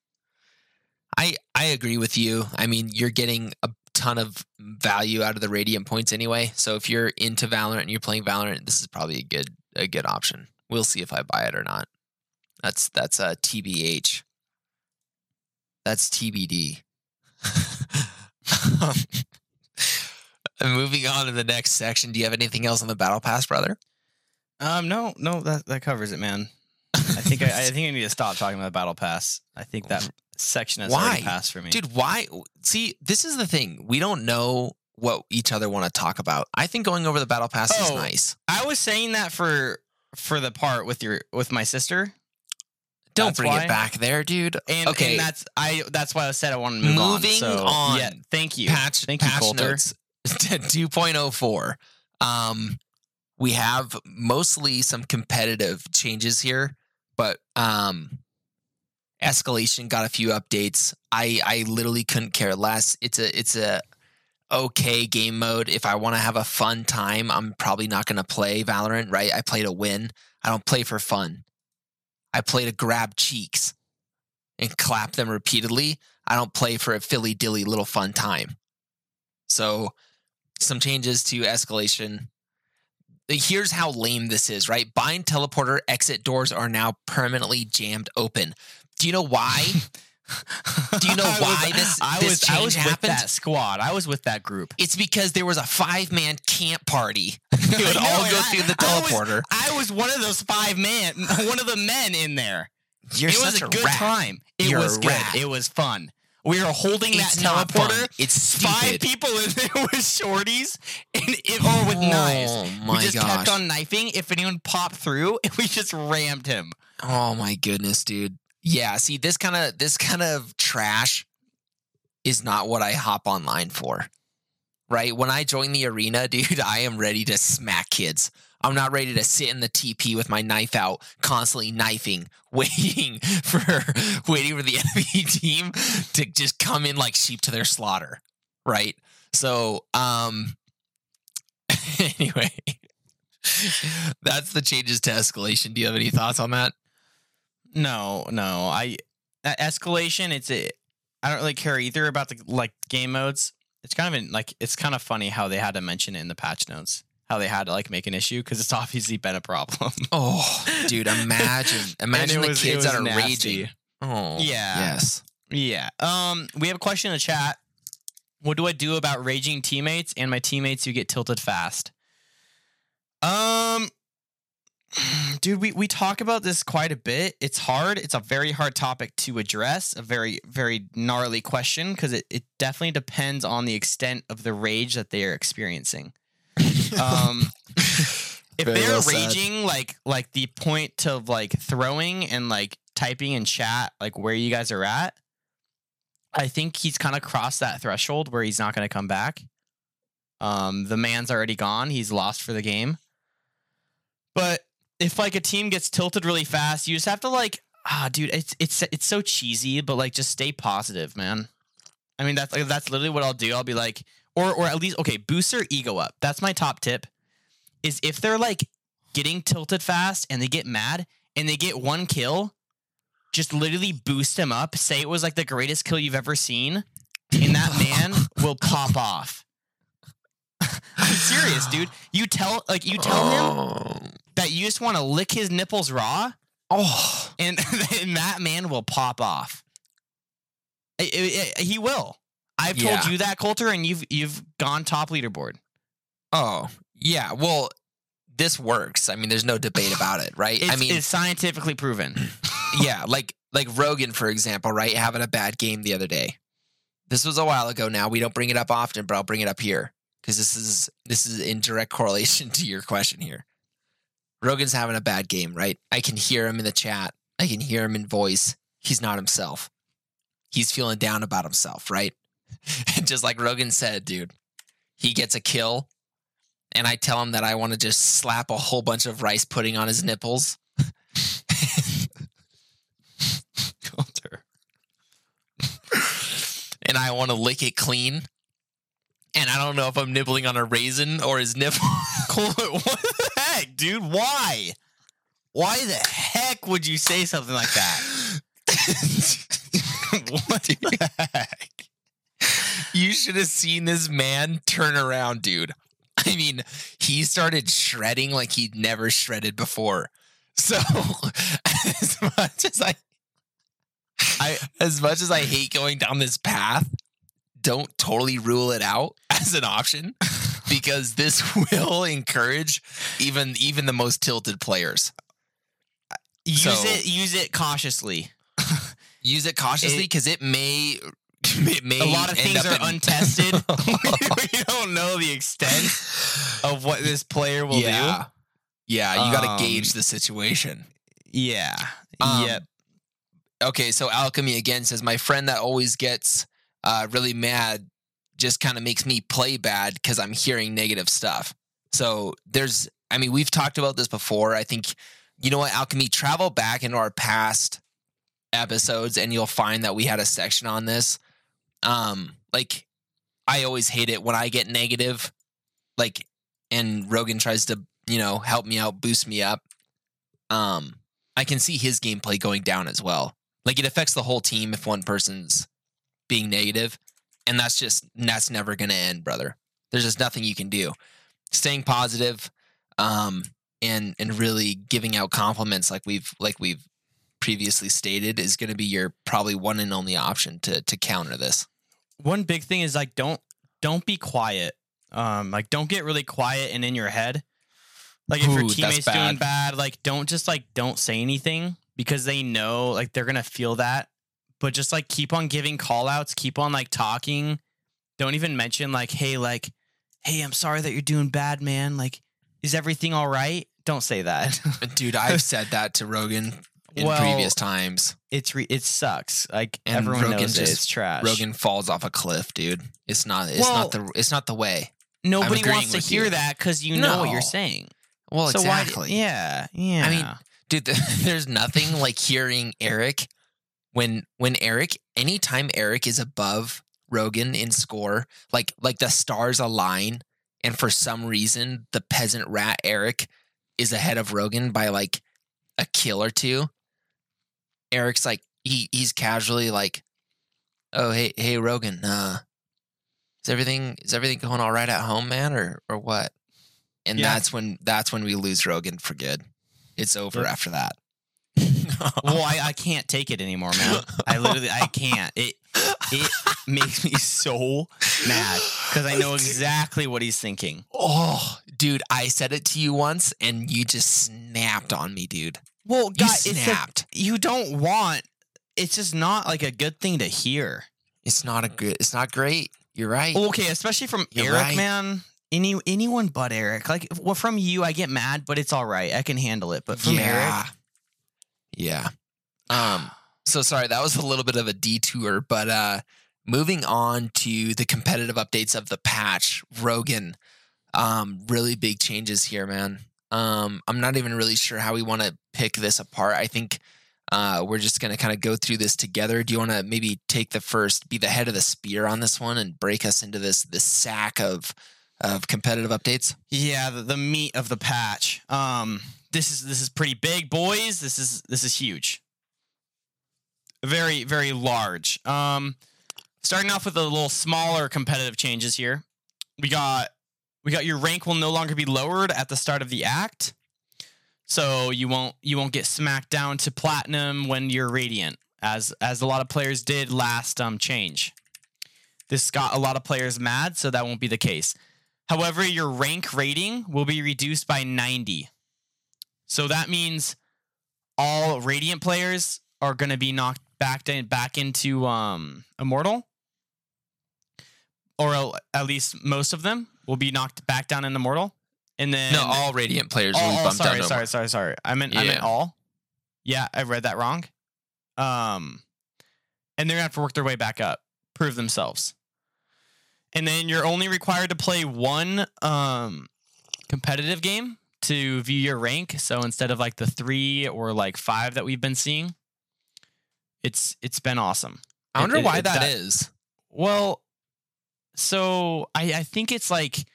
I I agree with you. I mean, you're getting a ton of value out of the radiant points anyway. So if you're into Valorant and you're playing Valorant, this is probably a good a good option. We'll see if I buy it or not. That's that's a TBH. That's TBD. [LAUGHS] [LAUGHS] moving on to the next section. Do you have anything else on the battle pass, brother? Um, no, no, that that covers it, man. I think I, I [LAUGHS] think I need to stop talking about battle pass. I think that section has Why? already passed for me. Dude, why? See, this is the thing. We don't know what each other want to talk about. I think going over the battle pass is Oh. nice. I was saying that for for the part with your with my sister. Don't That's bring why. it back there, dude. And, Okay. and that's I that's why I said I wanted to move on. Moving So, on. Yeah, thank you. patch Thank you, patch Coulter. notes [LAUGHS] 2.04 um we have mostly some competitive changes here but um escalation got a few updates. I i literally couldn't care less. It's a it's a okay game mode. If i want to have a fun time i'm probably not going to play valorant right? I play to win. I don't play for fun. I play to grab cheeks and clap them repeatedly. I don't play for a filly dilly little fun time. So, some changes to escalation. Here's how lame this is, right? Bind teleporter exit doors are now permanently jammed open. Do you know why? [LAUGHS] Do you know I why was- this- I this was I change was happened? with that squad. I was with that group. It's because there was a five man camp party. [LAUGHS] It would all go I- through the I was- teleporter. I was one of those five man, one of the men in there. You're it was such a good rat. time. It You're was good. It was fun. We were holding It's that teleporter. It's Five people in there [LAUGHS] with shorties and it, or with oh knives. Oh we just gosh. kept on knifing. If anyone popped through, we just rammed him. Oh my goodness, dude. Yeah, see this kind of this kind of trash is not what I hop online for. Right? When I join the arena, [LAUGHS] dude, I am ready to smack kids. I'm not ready to sit in the TP with my knife out, constantly knifing, [LAUGHS] waiting for [LAUGHS] waiting for the enemy team to just come in like sheep to their slaughter. Right? So, um anyway, that's the changes to escalation. Do you have any thoughts on that? No, no. I escalation. It's a. I don't really care either about the like game modes. It's kind of an, like it's kind of funny how they had to mention it in the patch notes. How they had to like make an issue because it's [LAUGHS] obviously been a problem. [LAUGHS] Oh, dude, imagine [LAUGHS] imagine the was- kids that are nasty. raging. Oh, Yeah. Yes. Yeah. Um, we have a question in the chat. What do I do about raging teammates and my teammates who get tilted fast? Um, [SIGHS] dude, we we talk about this quite a bit. It's hard. It's a very hard topic to address. A very very gnarly question because it it definitely depends on the extent of the rage that they are experiencing. [LAUGHS] Um. If Very they're well said. raging like like the point to like throwing and like typing in chat like where you guys are at, I think he's kind of crossed that threshold where he's not going to come back. Um, the man's already gone; he's lost for the game. But if like a team gets tilted really fast, you just have to like ah, dude, it's it's it's so cheesy, but like just stay positive, man. I mean that's like, that's literally what I'll do. I'll be like, or or at least okay, boost their ego up. That's my top tip. Is if they're like getting tilted fast and they get mad and they get one kill, just literally boost them up. Say it was like the greatest kill you've ever seen, and that [LAUGHS] man will pop off. [LAUGHS] I'm serious, dude. You tell like you tell him Oh. That you just want to lick his nipples raw, Oh. and, [LAUGHS] and that man will pop off. I- I- I- he will. I've told Yeah. you that, Coulter, and you've you've gone top leaderboard. Oh. Yeah. Well, this works. I mean, there's no debate [SIGHS] about it, right? It's, I mean, it's scientifically proven. [CLEARS THROAT] yeah, like like Rogan, for example, right? Having a bad game the other day. This was a while ago now. We don't bring it up often, but I'll bring it up here because this is this is in direct correlation [LAUGHS] to your question here. Rogan's having a bad game, right? I can hear him in the chat. I can hear him in voice. He's not himself. He's feeling down about himself, right? [LAUGHS] And just like Rogan said, dude, he gets a kill, and I tell him that I want to just slap a whole bunch of rice pudding on his nipples. [LAUGHS] Coulter. and I want to lick it clean. and I don't know if I'm nibbling on a raisin or his nipple. [LAUGHS] heck, dude? Why? Why the heck would you say something like that? [LAUGHS] what the heck? you should have seen this man turn around, dude. I mean, he started shredding like he'd never shredded before. So [LAUGHS] as much as I, I as much as I hate going down this path, don't totally rule it out as an option because this [LAUGHS] will encourage even even the most tilted players. Use So- it. Use it cautiously. [LAUGHS] Use it cautiously because it may [LAUGHS] it may A lot of things are in- untested. we don't know the extent of what this player will yeah. Yeah, you got to Um, gauge the situation. Yeah. Um, yep. Okay, so alchemy again says my friend that always gets uh, really mad just kind of makes me play bad because I'm hearing negative stuff. So there's, I mean, we've talked about this before. I think you know what, alchemy. Travel back into our past episodes, and you'll find that we had a section on this. Um, like I always hate it when I get negative, like, and Rogan tries to, you know, help me out, boost me up. Um, I can see his gameplay going down as well. Like it affects the whole team if one person's being negative, and that's just that's never going to end, brother. There's just nothing you can do. Staying positive, um, and and really giving out compliments like we've like we've previously stated is going to be your probably one and only option to to counter this. One big thing is like don't don't be quiet. Um, like don't get really quiet and in your head. Like if your Ooh, that's teammates doing bad. bad, like don't just like don't say anything because they know like they're gonna feel that. But just like keep on giving call outs, keep on like talking. Don't even mention like, hey, like, hey, I'm sorry that you're doing bad, man. Like, is everything all right? Don't say that. Uh, dude, I've [LAUGHS] said that to Rogan in Well, previous times. it's re- it sucks. Like And everyone Rogan knows it. It's trash. Rogan falls off a cliff, dude. It's not. It's Well- not the. It's not the way. Nobody wants to hear you. that because you know what you're saying. Well, So why- exactly. yeah, yeah. I mean, dude, [LAUGHS] there's nothing like hearing Eric when when Eric anytime Eric is above Rogan in score, like like the stars align, and for some reason the peasant rat Eric is ahead of Rogan by like a kill or two. Eric's like he he's casually like, "Oh hey hey Rogan, uh, is everything is everything going all right at home, man, or or what?" And Yeah. that's when that's when we lose Rogan for good. It's over Yep. after that. Well, I, I can't take it anymore, man. I literally I can't. It it makes me so mad because I know exactly what he's thinking. oh, dude, I said it to you once, and you just snapped on me, dude. Well, You God, it's like, snapped. you don't want. It's just not like a good thing to hear. It's not a good. It's not great. You're right. Okay, especially from You're Eric, right. man. Any anyone but Eric. Like, well, from you, I get mad, but it's all right. I can handle it. But from yeah. Yeah. Um. [SIGHS] So sorry, that was a little bit of a detour, but uh, moving on to the competitive updates of the patch, Rogan. Um, really big changes here, man. Um, I'm not even really sure how we want to pick this apart. I think uh, we're just gonna kind of go through this together. Do you want to maybe take the first, be the head of the spear on this one, and break us into this this sack of of competitive updates? Yeah, the, the meat of the patch. Um, this is this is pretty big, boys. This is this is huge. Very very large. Um, starting off with a little smaller competitive changes here. We got we got your rank will no longer be lowered at the start of the act, so you won't you won't get smacked down to platinum when you're radiant, as as a lot of players did last um change. This got a lot of players mad, so that won't be the case. However, your rank rating will be reduced by 90. So that means all radiant players are going to be knocked back in, back into um immortal or at least most of them will be knocked back down in immortal. And then no, all radiant players will Oh, be oh, bumped sorry, down. to sorry, sorry, sorry. I meant I meant Yeah. all. Yeah, I read that wrong. Um, and they're gonna have to work their way back up, prove themselves. And then you're only required to play one um competitive game to view your rank. So instead of like the three or like five that we've been seeing, it's it's been awesome. I wonder It- it- why it- that is. Well, so I, I think it's like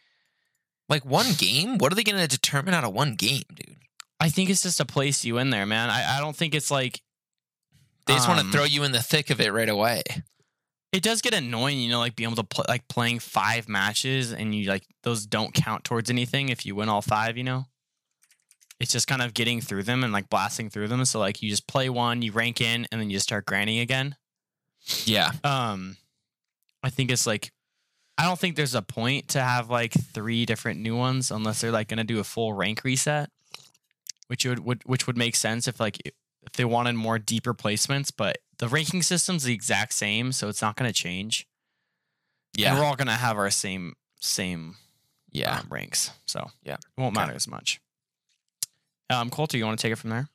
Like one game? What are they going to determine out of one game, dude? I think it's just to place you in there, man. I, I don't think it's like They just want Um, to throw you in the thick of it right away. it does get annoying, you know, like being able to play like playing five matches and you like those don't count towards anything if you win all five, you know. It's just kind of getting through them and like blasting through them. So like you just play one, you rank in, and then you just start grinding again. Yeah. Um, I think it's like I don't think there's a point to have like three different new ones unless they're like gonna do a full rank reset, which would, would which would make sense if like if they wanted more deeper placements. But the ranking system's the exact same, so it's not gonna change. And Yeah. we're all gonna have our same same Yeah. um, ranks, so Yeah. it won't Okay. matter as much. Um, Coulter, you want to take it from there?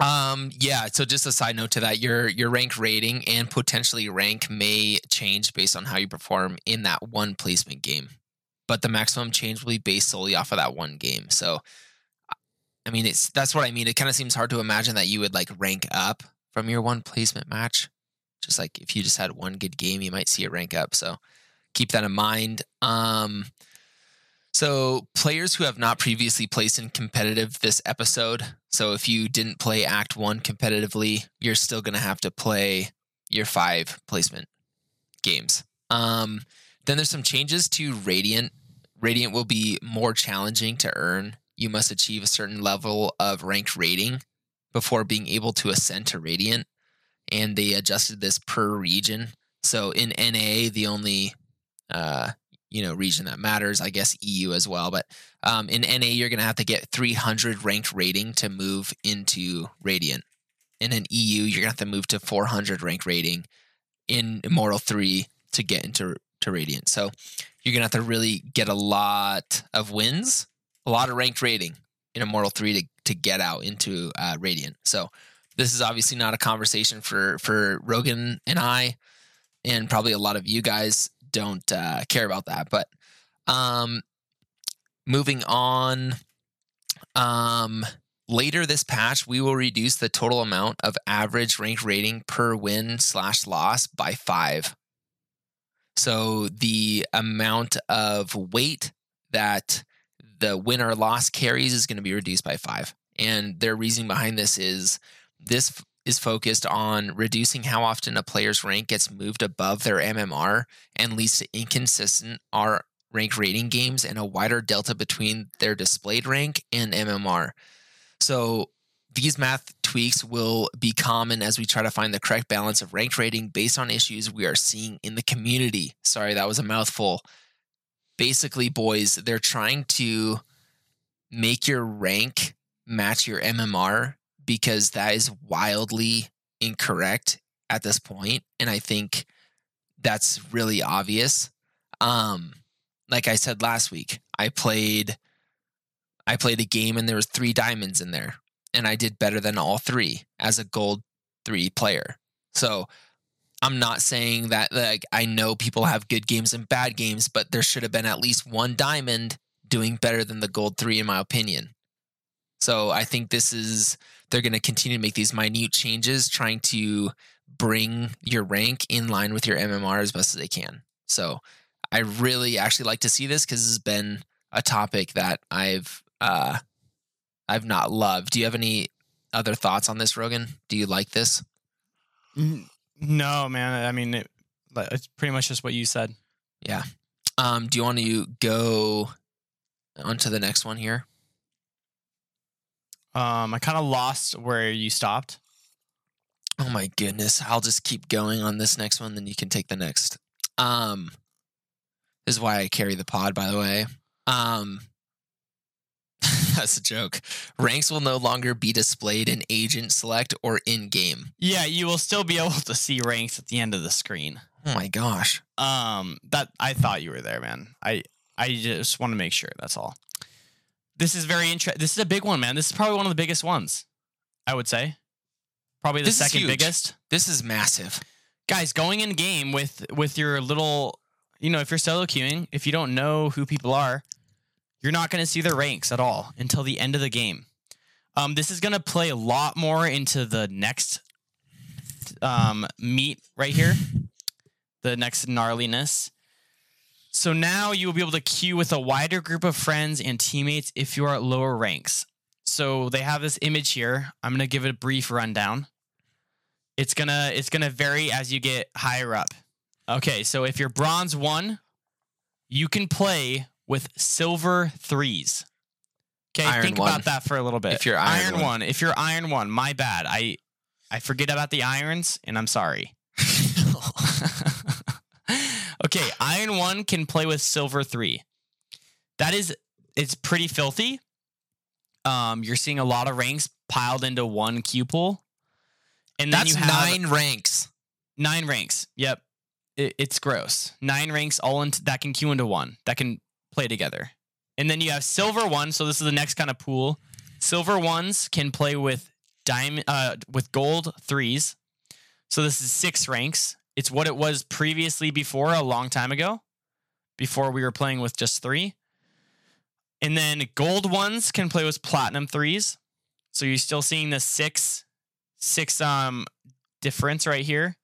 Um, yeah. So just a side note to that, your your rank rating and potentially rank may change based on how you perform in that one placement game. But the maximum change will be based solely off of that one game. So I mean it's that's what I mean. It kind of seems hard to imagine that you would like rank up from your one placement match. Just like if you just had one good game, you might see it rank up. So keep that in mind. Um so, players who have not previously placed in competitive this episode. So, if you didn't play Act 1 competitively, you're still going to have to play your five placement games. Um, then there's some changes to Radiant. Radiant will be more challenging to earn. You must achieve a certain level of ranked rating before being able to ascend to Radiant. And they adjusted this per region. So, in NA, the only uh, you know region that matters i guess eu as well but um, in na you're going to have to get 300 ranked rating to move into radiant. In eu you're going to have to move to 400 ranked rating in immortal 3 to get into to radiant. So you're going to have to really get a lot of wins a lot of ranked rating in immortal 3 to, to get out into uh, radiant. So this is obviously not a conversation for for rogan and i and probably a lot of you guys don't uh, care about that. But um, moving on, um, later this patch, we will reduce the total amount of average rank rating per win slash loss by five. So the amount of weight that the win or loss carries is going to be reduced by five. And their reasoning behind this is this is focused on reducing how often a player's rank gets moved above their MMR and leads to inconsistent R rank rating games and a wider delta between their displayed rank and MMR. So these math tweaks will be common as we try to find the correct balance of ranked rating based on issues we are seeing in the community. Sorry, that was a mouthful. Basically, boys, they're trying to make your rank match your MMR because that is wildly incorrect at this point and I think that's really obvious. Um like I said last week, I played I played a game and there was 3 diamonds in there and I did better than all 3 as a gold 3 player. So I'm not saying that like I know people have good games and bad games, but there should have been at least one diamond doing better than the gold 3 in my opinion. So I think this is they're going to continue to make these minute changes trying to bring your rank in line with your MMR as best as they can. So I really actually like to see this cuz this has been a topic that I've uh I've not loved. Do you have any other thoughts on this Rogan? Do you like this? No, man. I mean, it, it's pretty much just what you said. Yeah. Um do you want to go on to the next one here? Um, I kind of lost where you stopped. Oh my goodness. I'll just keep going on this next one, then you can take the next. Um this is why I carry the pod, by the way. Um [LAUGHS] that's a joke. Ranks will no longer be displayed in agent select or in game. Yeah, you will still be able to see ranks at the end of the screen. Oh my gosh. Um, that I thought you were there, man. I I just want to make sure. That's all. This is very interesting. This is a big one, man. This is probably one of the biggest ones. I would say, probably the This second biggest. This is massive. Guys, going in game with with your little, you know, if you're solo queuing, if you don't know who people are, you're not going to see their ranks at all until the end of the game. Um, this is going to play a lot more into the next um, meet right here. the next gnarliness. So now you will be able to queue with a wider group of friends and teammates if you are at lower ranks. So they have this image here. I'm gonna give it a brief rundown. It's gonna it's gonna vary as you get higher up. Okay, so if you're bronze one, you can play with silver threes. Okay, Iron think one. about that for a little bit. If you're iron one. one. if you're iron one, my bad. I I forget about the irons, and I'm sorry. [LAUGHS] [LAUGHS] okay, iron one can play with silver three. That is, it's pretty filthy. Um, you're seeing a lot of ranks piled into one queue pool, and then That's you have nine ranks. nine ranks. Yep, it, it's gross. Nine ranks all into that can queue into one that can play together, and then you have silver one. So this is the next kind of pool. Silver ones can play with diamond, uh, with gold threes. So this is six ranks. It's what it was previously before a long time ago, before we were playing with just three. And then gold ones can play with platinum threes. So you're still seeing the six, six um difference right here.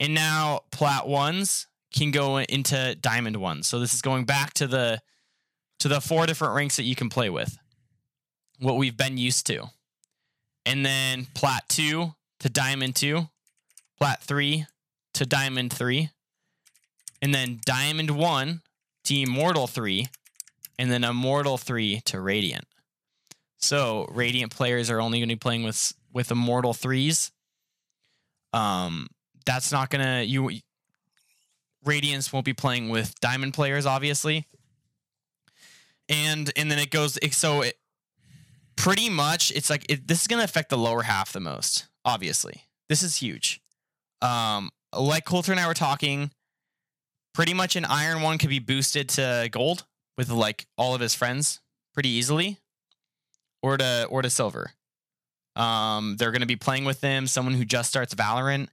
And now plat ones can go into diamond ones. So this is going back to the to the four different ranks that you can play with. What we've been used to. And then plat two to diamond two, plat three to diamond three, and then diamond one to immortal three, and then immortal three to radiant. So radiant players are only going to be playing with with immortal threes. Um, that's not gonna you. Radiance won't be playing with diamond players, obviously. And and then it goes so it, pretty much it's like it, this is gonna affect the lower half the most. Obviously, this is huge. Um, like Coulter and I were talking, pretty much an iron one could be boosted to gold with like all of his friends pretty easily, or to or to silver. Um, they're going to be playing with them. Someone who just starts Valorant,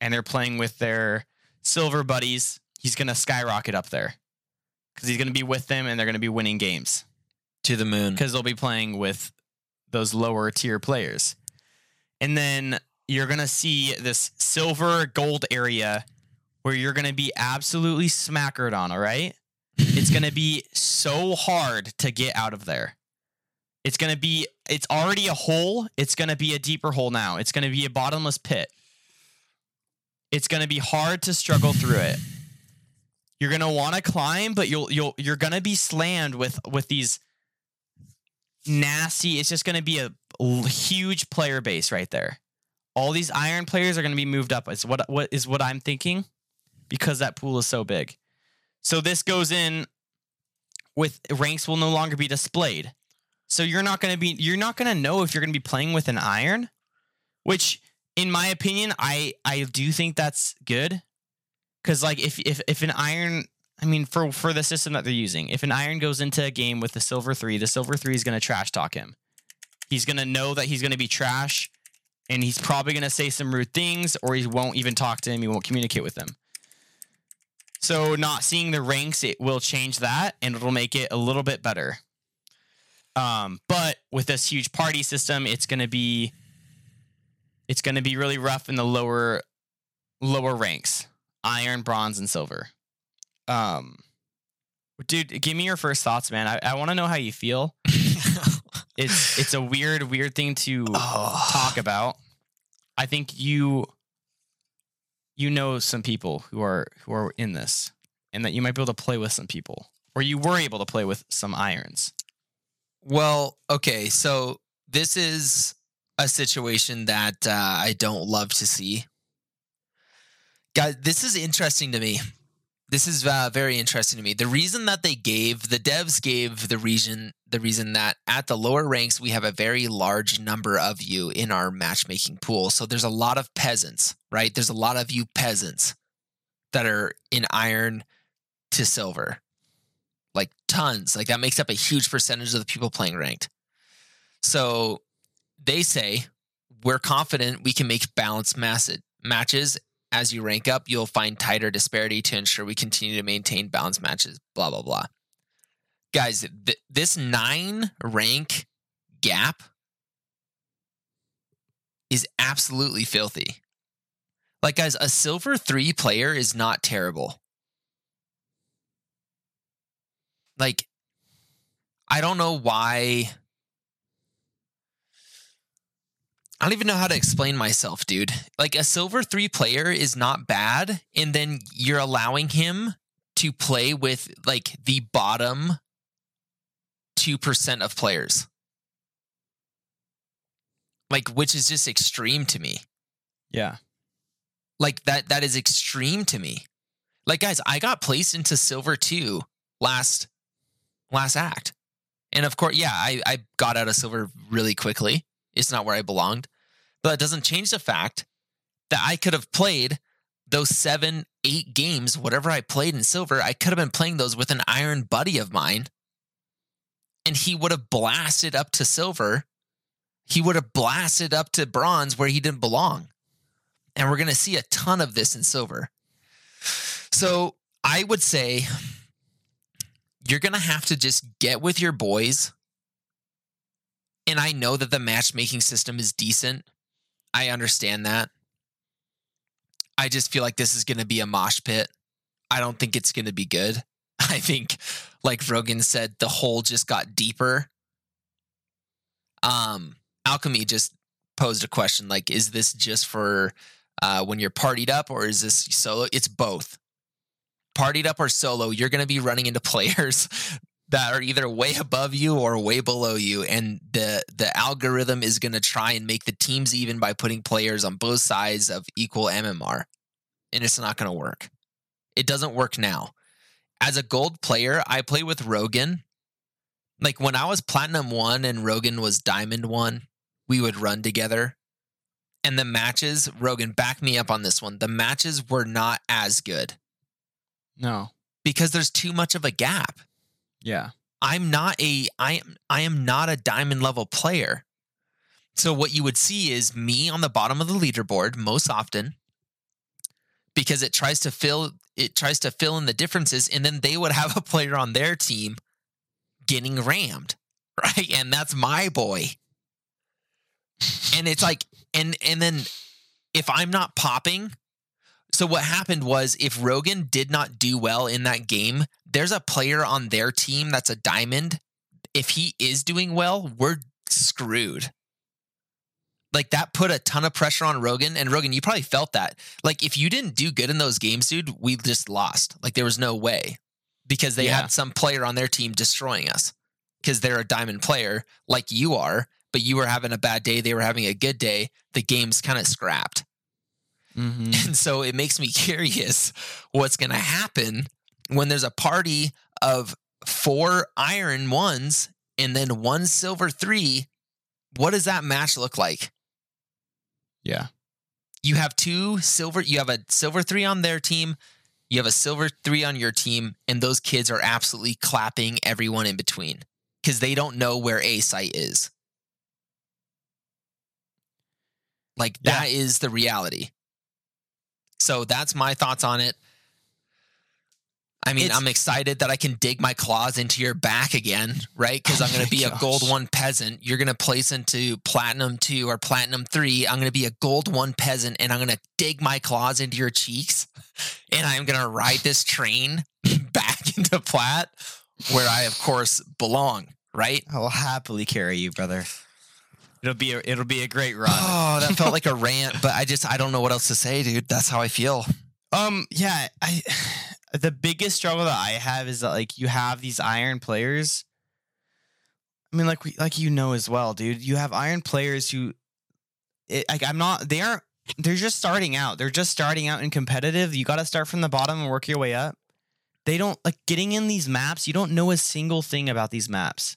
and they're playing with their silver buddies. He's going to skyrocket up there because he's going to be with them, and they're going to be winning games To the moon. because they'll be playing with those lower tier players. And then you're going to see this silver gold area where you're going to be absolutely smackered on, all right? It's going to be so hard to get out of there. It's going to be, it's already a hole. It's going to be a deeper hole now. It's going to be a bottomless pit. It's going to be hard to struggle through it. You're going to want to climb, but you'll, you'll, you're going to be slammed with, with these nasty. It's just going to be a huge player base right there. All these iron players are going to be moved up. Is what what is what I'm thinking because that pool is so big. So this goes in with ranks will no longer be displayed. So you're not going to be you're not going to know if you're going to be playing with an iron, which in my opinion I I do think that's good. Cuz like if if if an iron I mean, for for the system that they're using, if an iron goes into a game with the silver three, the silver three is going to trash talk him. He's going to know that he's going to be trash, and he's probably going to say some rude things, or he won't even talk to him. He won't communicate with them So, not seeing the ranks, it will change that, and it'll make it a little bit better. Um, but with this huge party system, it's going to be it's going to be really rough in the lower lower ranks, iron, bronze, and silver. Um, dude, give me your first thoughts, man. I, I want to know how you feel. [LAUGHS] It's it's a weird, weird thing to [SIGHS] oh. talk about. I think you you know some people who are who are in this, and that you might be able to play with some people, or you were able to play with some irons. Well, okay, so this is a situation that uh, I don't love to see. Guys, this is interesting to me. This is uh, very interesting to me. The reason that they gave the devs gave the reason the reason that at the lower ranks we have a very large number of you in our matchmaking pool. So there's a lot of peasants, right? There's a lot of you peasants that are in iron to silver like tons. Like that makes up a huge percentage of the people playing ranked. So they say we're confident we can make balanced matches. As you rank up, you'll find tighter disparity to ensure we continue to maintain balanced matches. Blah blah blah. Guys, th- this nine rank gap is absolutely filthy. Like, guys, a silver three player is not terrible. Like, I don't know why. I don't even know how to explain myself, dude. Like, a silver three player is not bad. And then you're allowing him to play with like the bottom 2% of players. Like, which is just extreme to me. Yeah. Like that that is extreme to me. Like guys, I got placed into silver 2 last last act. And of course, yeah, I, I got out of silver really quickly. It's not where I belonged. But it doesn't change the fact that I could have played those seven, eight games, whatever I played in silver, I could have been playing those with an iron buddy of mine. And he would have blasted up to silver. He would have blasted up to bronze where he didn't belong. And we're going to see a ton of this in silver. So I would say you're going to have to just get with your boys. And I know that the matchmaking system is decent. I understand that. I just feel like this is going to be a mosh pit. I don't think it's going to be good. [LAUGHS] I think, like Rogan said, the hole just got deeper. Um, Alchemy just posed a question like, is this just for uh, when you're partied up or is this solo? It's both. Partied up or solo, you're going to be running into [LAUGHS] players that are either way above you or way below you and the the algorithm is going to try and make the teams even by putting players on both sides of equal MMR and it's not going to work. It doesn't work now. As a gold player, I play with Rogan. Like when I was platinum 1 and Rogan was diamond 1, we would run together. And the matches, Rogan, back me up on this one. The matches were not as good No. because there's too much of a gap. Yeah. I'm not a I am I am not a diamond level player. So what you would see is me on the bottom of the leaderboard most often because it tries to fill it tries to fill in the differences and then they would [LAUGHS] have a player on their team getting rammed, [LAUGHS] right? And that's my boy. And it's like and and then if I'm not popping, so what happened was if Rogan did not do well in that game, there's a player on their team that's a diamond. If he is doing well, we're screwed. Like that put a ton of pressure on Rogan. And Rogan, you probably felt that. Like if you didn't do good in those games, dude, we just lost. Like there was no way because they Yeah. had some player on their team destroying us because they're a diamond player like you are, but you were having a bad day. They were having a good day. The game's kind of scrapped. Mm-hmm. And so it makes me [LAUGHS] curious what's going to happen when there's a party of four iron ones and then one silver three. What does that match look like? Yeah. You have two silver, you have a silver three on their team, you have a silver three on your team, and those kids are absolutely clapping everyone in between because they don't know where A site is. Like Yeah. that is the reality. So that's my thoughts on it. I mean, It's- I'm excited that I can dig my claws into your back again, right? Because I'm [LAUGHS] Oh going to be a gold one peasant. You're going to place into platinum two or platinum three. I'm going to be a gold one peasant and I'm going to dig my claws into your cheeks [LAUGHS] and I'm going to ride this train [LAUGHS] back into plat where I, of course, belong, right? I will happily carry you, brother. It'll be a, it'll be a great run. [SIGHS] Oh, that felt like a rant, but I just, I don't know what else to say, dude. That's how I feel. Um, yeah, I the biggest struggle that I have is that like you have these iron players. I mean, like we, like you know as well, dude. You have iron players who, it, like I'm not. They aren't. They're just starting out. They're just starting out in competitive. You got to start from the bottom and work your way up. They don't like getting in these maps. You don't know a single thing about these maps.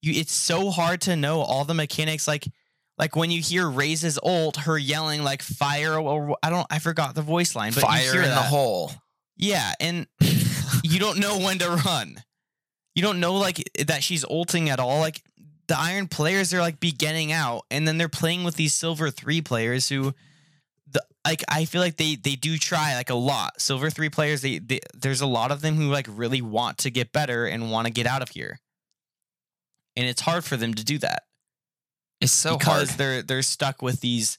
You, it's so hard to know all the mechanics. Like like when you hear Raze's ult, her yelling like fire or I don't I forgot the voice line, but you Fire hear in the that. hole. Yeah, and [LAUGHS] you don't know when to run. You don't know like that she's ulting at all. Like the iron players are like beginning out, and then they're playing with these silver three players who, the like I feel like they they do try like a lot. Silver three players, they, they there's a lot of them who like really want to get better and want to get out of here, and it's hard for them to do that It's so because hard. they're they're stuck with these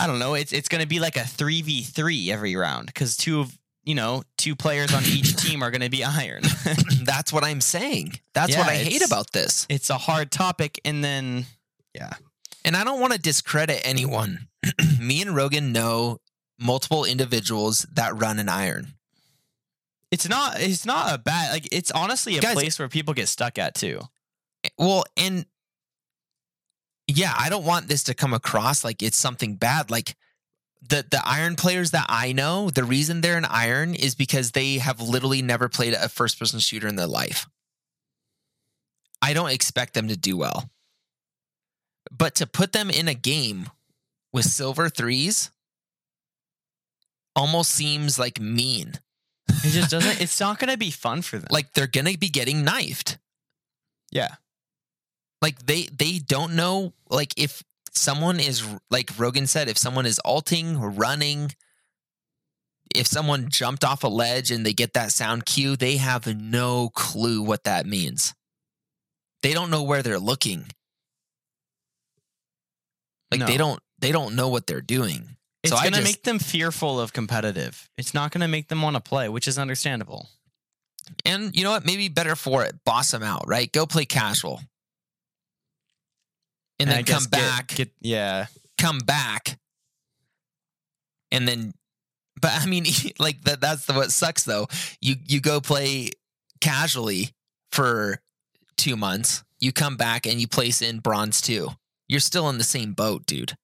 I don't know. It's it's going to be like a three v three every round because two of you know two players on each [COUGHS] team are going to be iron. [COUGHS] That's what I'm saying. That's Yeah, what I hate about this. it's a hard topic, and then yeah, And I don't want to discredit anyone. [CLEARS THROAT] Me and Rogan know multiple individuals that run an iron. it's not it's not a bad like it's honestly a Guys- place where people get stuck at too. Eh, well, and yeah, I don't want this to come across like it's something bad. Like the the iron players that I know, the reason they're an iron is because they have literally never played a first person shooter in their life. I don't expect them to do well. But to put them in a game with silver threes almost seems like mean. It just doesn't. [LAUGHS] it's not going to be fun for them. Like they're going to be getting knifed. yeah, like they they don't know like if someone is like Rogan said if someone is ulting running if someone jumped off a ledge and they get that sound cue they have no clue what that means. They don't know where they're looking. Like they don't they don't know what they're doing. It's so going to just- make them fearful of competitive. It's not going to make them want to play, which is understandable. and you know what? Maybe better for it. Boss them out right? Go play casual and, I then come back. Get, yeah, come back. And then but i mean [LAUGHS] like that that's the what sucks though. You you go play casually for two months. You come back and you place in bronze two you're still in the same boat dude.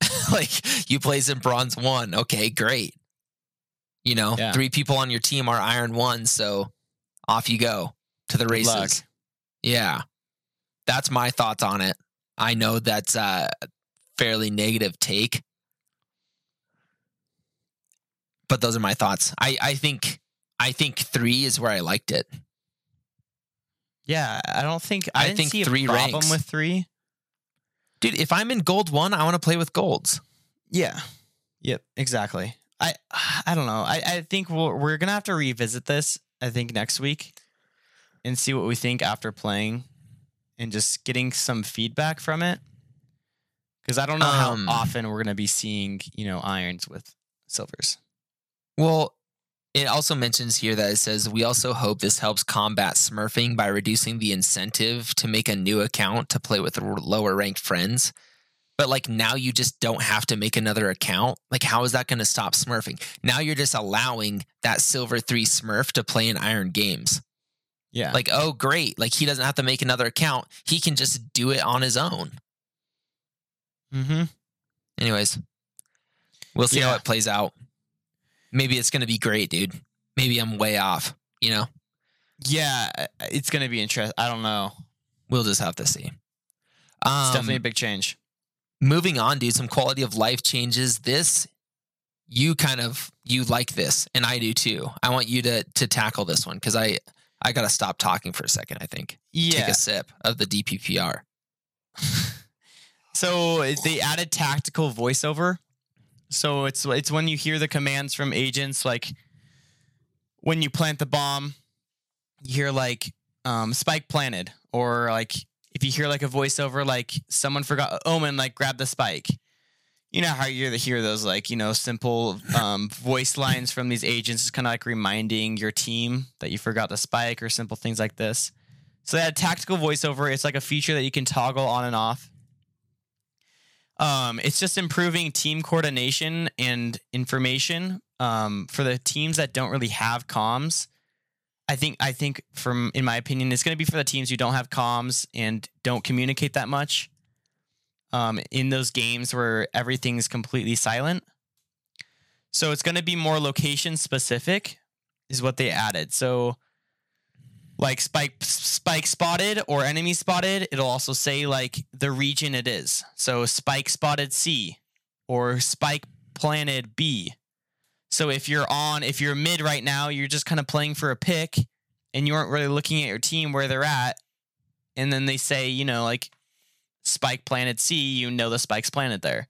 [LAUGHS] Like you place in bronze one. Okay great. You know Yeah. three people on your team are iron one so off you go to the races. yeah that's my thoughts on it I know that's a fairly negative take, but those are my thoughts. I, I think I think three is where I liked it. yeah. I don't think I I, think see a three problem ranks. with three. Dude, if I'm in gold one, I want to play with golds. Yeah. Yep. Exactly. I I don't know. I I think we're we're gonna have to revisit this. I think next week, and see what we think after playing, and just getting some feedback from it. Because I don't know Um, how often we're gonna be seeing you know irons with silvers. Well, it also mentions here that it says we also hope this helps combat smurfing by reducing the incentive to make a new account to play with lower ranked friends. But like now you just don't have to make another account. Like how is that going to stop smurfing? Now you're just allowing that silver 3 smurf to play in iron games. Yeah. Like oh great, like he doesn't have to make another account. He can just do it on his own. mm-hmm. Anyways, we'll see how it plays out. Maybe it's going to be great, dude. Maybe I'm way off, you know? Yeah. It's gonna be interesting. I don't know. We'll just have to see. It's Um, definitely a big change. moving on, dude. Some quality of life changes. This, you kind of you like this, and I do too. I want you to to tackle this one because I I gotta stop talking for a second. I think take a sip of the DPPR. So they added tactical voiceover. So it's it's when you hear the commands from agents, like when you plant the bomb, you hear like um, spike planted, or like if you hear like a voiceover, like someone forgot Omen, like grab the spike. You know how you hear those like you know simple um, voice lines from these agents, is kind of like reminding your team that you forgot the spike or simple things like this. So they had tactical voiceover. It's like a feature that you can toggle on and off. Um, it's just improving team coordination and information um, for the teams that don't really have comms. I think I think from in my opinion, it's going to be for the teams who don't have comms and don't communicate that much. Um, in those games where everything's completely silent, so it's going to be more location specific, is what they added. So, like spike spike spotted or enemy spotted, it'll also say like the region it is. So spike spotted C or spike planted B. So if you're on, if you're mid right now, you're just kind of playing for a pick and you aren't really looking at your team where they're at. And then they say, you know, like spike planted C, you know the spike's planted there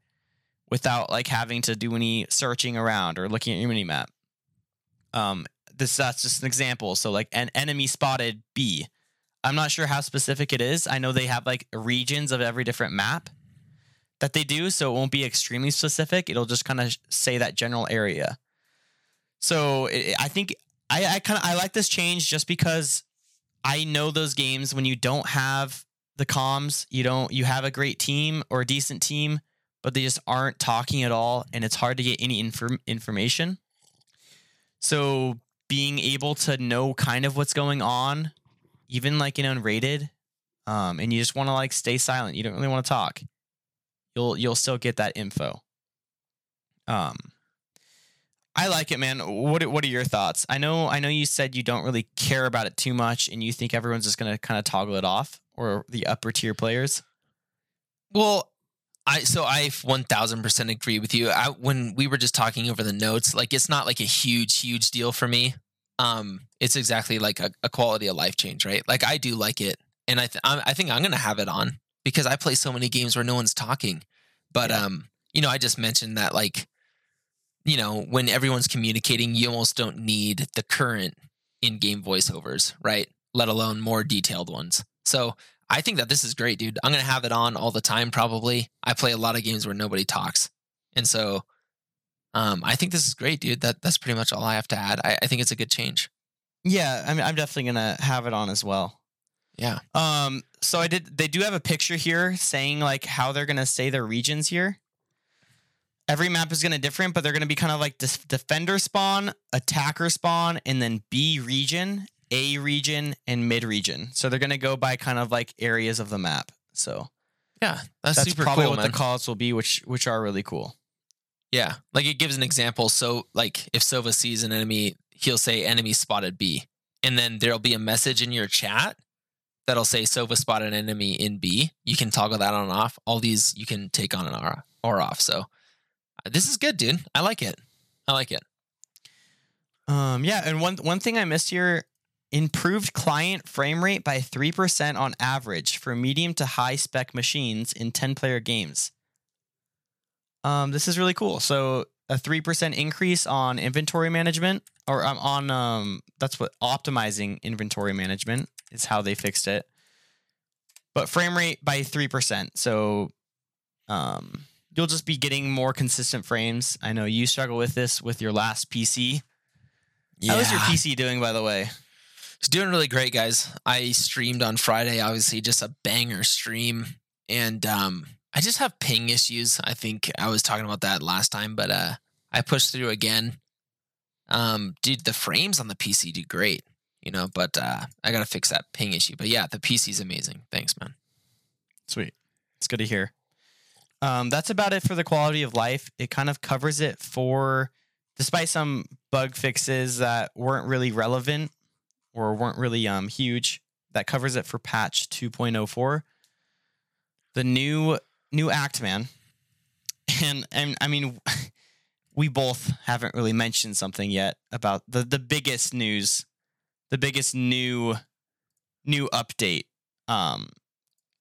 without like having to do any searching around or looking at your mini map. Um, this that's just an example. So like an enemy spotted B. I'm not sure how specific it is. I know they have like regions of every different map, that they do, so it won't be extremely specific. It'll just kind of say that general area. So it, I think I, I kind of I like this change just because I know those games when you don't have the comms, you don't you have a great team or a decent team, but they just aren't talking at all, and it's hard to get any inform- information. So being able to know kind of what's going on, even like in unrated, um, and you just want to like stay silent. You don't really want to talk. You'll you'll still get that info. Um, I like it, man. What what are your thoughts? I know I know you said you don't really care about it too much, and you think everyone's just gonna kind of toggle it off, or the upper tier players. Well, I so I one thousand percent agree with you. I when we were just talking over the notes, like it's not like a huge, huge deal for me. Um, it's exactly like a, a quality of life change, right? Like I do like it, and I th- I think I'm gonna have it on because I play so many games where no one's talking. But Yeah. um, you know, I just mentioned that like, you know, when everyone's communicating, you almost don't need the current in-game voiceovers, right? Let alone more detailed ones. So I think that this is great, dude. I'm gonna have it on all the time. Probably. I play a lot of games where nobody talks, and so um, I think this is great, dude. That that's pretty much all I have to add. I, I think it's a good change. Yeah, I mean, I'm definitely gonna have it on as well. Yeah. Um, so I did. They do have a picture here saying like how they're gonna say their regions here. Every map is gonna different, but they're gonna be kind of like defender spawn, attacker spawn, and then B region, A region, and mid region. So they're gonna go by kind of like areas of the map. So Yeah, that's, that's super probably cool, what man. the calls will be, which which are really cool. yeah, like it gives an example. So, like if Sova sees an enemy, he'll say "enemy spotted B," and then there'll be a message in your chat that'll say "Sova spotted an enemy in B." You can toggle that on and off. All these you can take on and or, or off. So, uh, this is good, dude. I like it. I like it. Um, yeah, and one one thing I missed here: improved client frame rate by three percent on average for medium to high spec machines in ten player games. Um, this is really cool. So a three percent increase on inventory management, or um, on um, that's what optimizing inventory management is how they fixed it. But frame rate by three percent. So, um, you'll just be getting more consistent frames. I know you struggle with this with your last PC. How is your PC doing, by the way? It's doing really great, guys. I streamed on Friday, obviously, just a banger stream. And um, I just have ping issues. I think I was talking about that last time, but uh, I pushed through again. Um, dude, the frames on the PC do great, you know, but uh, I got to fix that ping issue. But yeah, the PC's amazing. Thanks, man. Sweet. It's good to hear. Um, that's about it for the quality of life. It kind of covers it for, despite some bug fixes that weren't really relevant or weren't really um, huge, that covers it for patch 2.04. The new new act, man. And and I mean, [LAUGHS] we both haven't really mentioned something yet about the the biggest news, the biggest new new update. Um,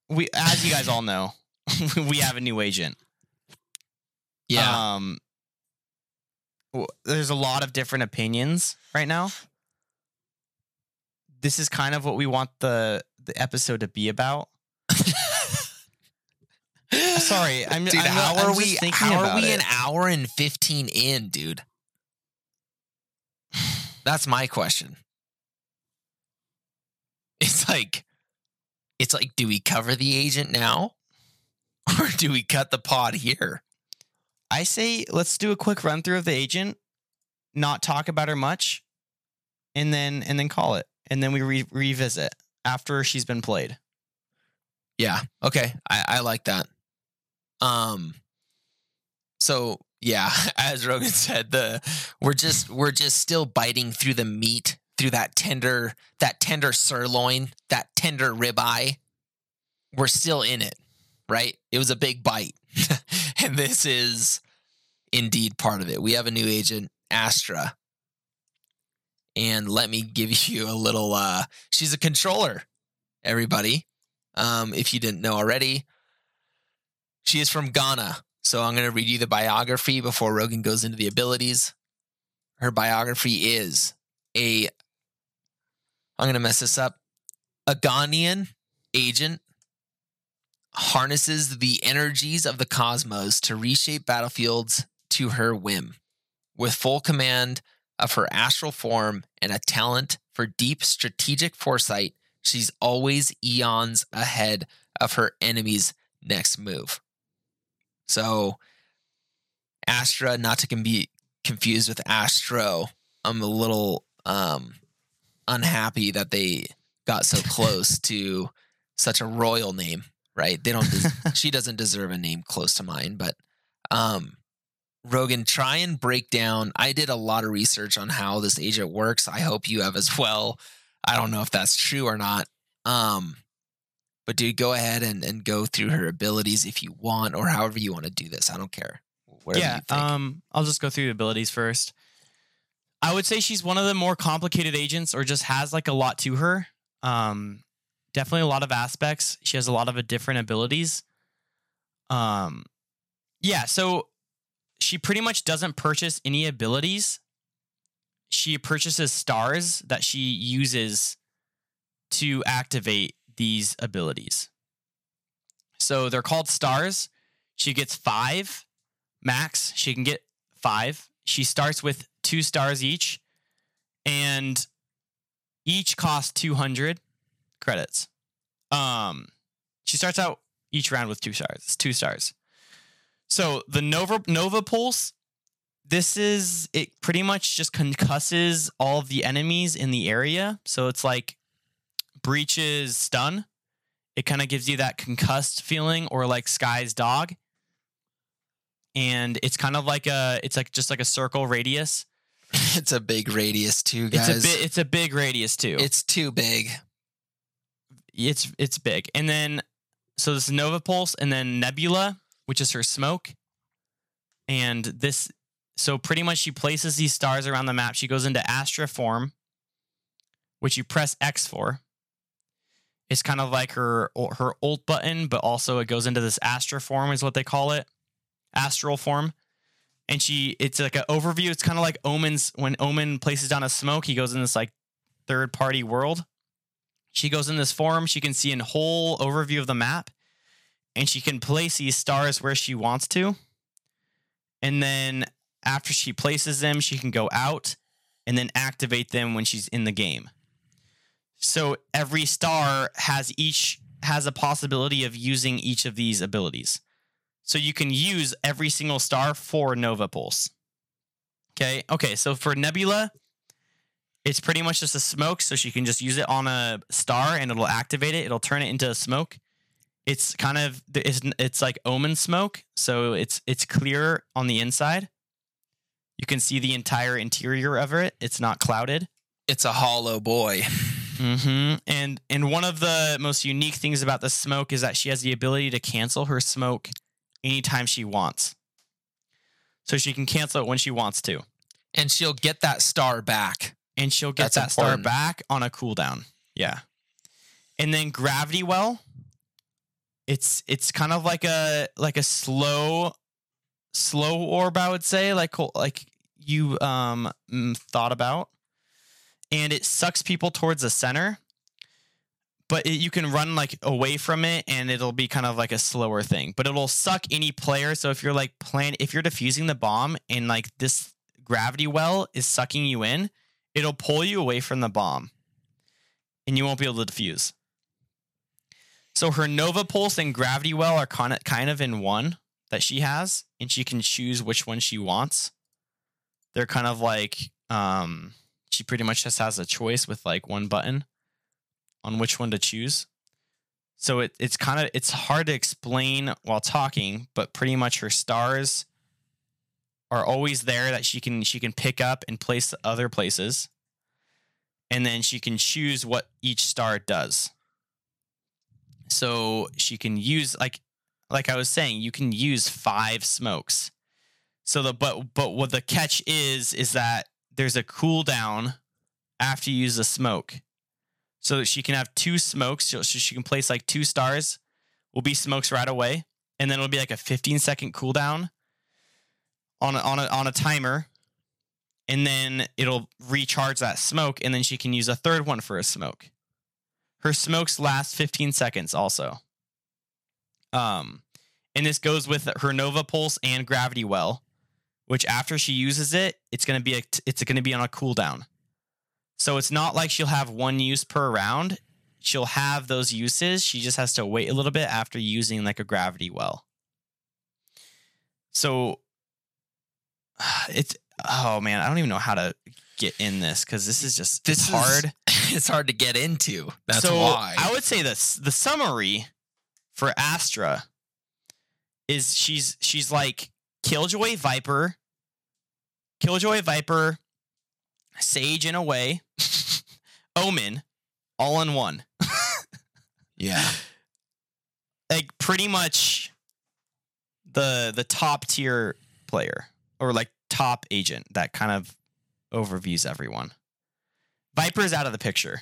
we as you guys all know, [LAUGHS] we have a new agent. Yeah. Um, there's a lot of different opinions right now. This is kind of what we want the the episode to be about. [LAUGHS] Sorry, I'm dude, I'm, how I'm are just we? thinking How are we it. an hour and 15 in, dude? That's my question. It's like, it's like, do we cover the agent now, [LAUGHS] or do we cut the pod here? I say let's do a quick run through of the agent, not talk about her much, and then and then call it, and then we re- revisit after she's been played. Yeah. Okay. I, I like that. Um. So yeah, [LAUGHS] as Rogan said, the we're just we're just still biting through the meat, through that tender that tender sirloin, that tender ribeye. We're still in it, right? It was a big bite, [LAUGHS] and this is indeed part of it. We have a new agent, Astra, and let me give [LAUGHS] you a little. uh She's a controller, everybody. Um, if you didn't know already, she is from Ghana. So I'm going to read you the biography before Rogan goes into the abilities. Her biography is a, I'm going to mess this up, a Ghanaian agent, harnesses the energies of the cosmos to reshape battlefields to her whim. With full command of her astral form and a talent for deep strategic foresight, she's always eons ahead of her enemy's next move. So, Astra, not to be confused with Astro, I'm a little um, unhappy that they got so [LAUGHS] close to such a royal name, right? They don't. Des- [LAUGHS] she doesn't deserve a name close to mine, but um, Rogan, try and break down. I did a lot of research on how this agent works. I hope you have as [LAUGHS] well. I don't know if that's true or not. Um, but dude, go ahead and, and go through her abilities if you want, or however you want to do this. I don't care. Yeah, you think. um, I'll just go through the abilities first. I would say she's one of the more complicated agents, or just has like a lot to her. Um, definitely a lot of aspects. She has a lot of different abilities. Um, yeah, so she pretty much doesn't purchase any abilities. She purchases stars that she uses to activate these abilities. So they're called stars. She gets five max. She can get five. She starts with two stars each, and each cost 200 credits. Um, she starts out each round with two stars. It's two stars. So the Nova Nova Pulse, this is it pretty much just concusses all of the enemies in the area. So it's like Breach's stun. It kind of gives you that concussed feeling or like Skye's dog. And it's kind of like a it's like just like a circle radius. [LAUGHS] it's a big radius too, guys. It's a bit it's a big radius too. It's too big. it's it's big. And then so this Nova Pulse and then Nebula, which is her smoke. And this so pretty much she places these stars around the map. She goes into Astra form, which you press X for. It's kind of like her her ult button, but also it goes into this Astra form, is what they call it, astral form. And she, it's like an overview. It's kind of like Omen's when Omen places down a smoke, he goes in this like third party world. She goes in this form. She can see a whole overview of the map, and she can place these stars where she wants to. And then after she places them, she can go out and then activate them when she's in the game. So every star has each has a possibility of using each of these abilities. So you can use every single star for Nova Pulse. Okay. Okay. So for Nebula, it's pretty much just a smoke. So she can just use it on a star and it'll activate it. It'll turn it into a smoke. It's kind of it's it's like omen smoke. So it's it's clear on the inside. You can see the entire interior of it. It's not clouded. It's a hollow boy. Mm-hmm. And and one of the most unique things about the smoke is that she has the ability to cancel her smoke anytime she wants. So she can cancel it when she wants to. And she'll get that star back. And she'll get That's that star back on a cooldown. Yeah. And then gravity well. It's it's kind of like a like a slow slow orb, I would say, like like you um thought about. And it sucks people towards the center. But it, you can run like away from it and it'll be kind of like a slower thing. But it'll suck any player. So if you're like plan if you're defusing the bomb and like this gravity well is sucking you in, it'll pull you away from the bomb. And you won't be able to defuse. So her Nova Pulse and Gravity Well are kind of, in one that she has, and she can choose which one she wants. They're kind of like um, she pretty much just has a choice with like one button on which one to choose. So it, it's kind of it's hard to explain while talking, but pretty much her stars are always there that she can she can pick up and place other places. And then she can choose what each star does so she can use like like I was saying, you can use five smokes. So the but but what the catch is is that there's a cooldown after you use the smoke. So she can have two smokes. So she can place like two stars, will be smokes right away, and then it'll be like a 15 second cooldown on a, on a, on a timer, and then it'll recharge that smoke, and then she can use a third one for a smoke. Her smokes last 15 seconds also. Um, and this goes with her Nova Pulse and Gravity Well, which after she uses it, it's gonna be a, it's gonna be on a cooldown. So it's not like she'll have one use per round. She'll have those uses. She just has to wait a little bit after using like a Gravity Well. So [SIGHS] it's oh man, I don't even know how to get in this because this is just This it's is- hard. [LAUGHS] it's hard to get into. That's so why. I would say this the summary for Astra is she's she's like Killjoy Viper, Killjoy Viper, Sage in a way, [LAUGHS] Omen, all in one. [LAUGHS] yeah. Like pretty much the the top tier player or like top agent that kind of overviews everyone. Viper's out of the picture.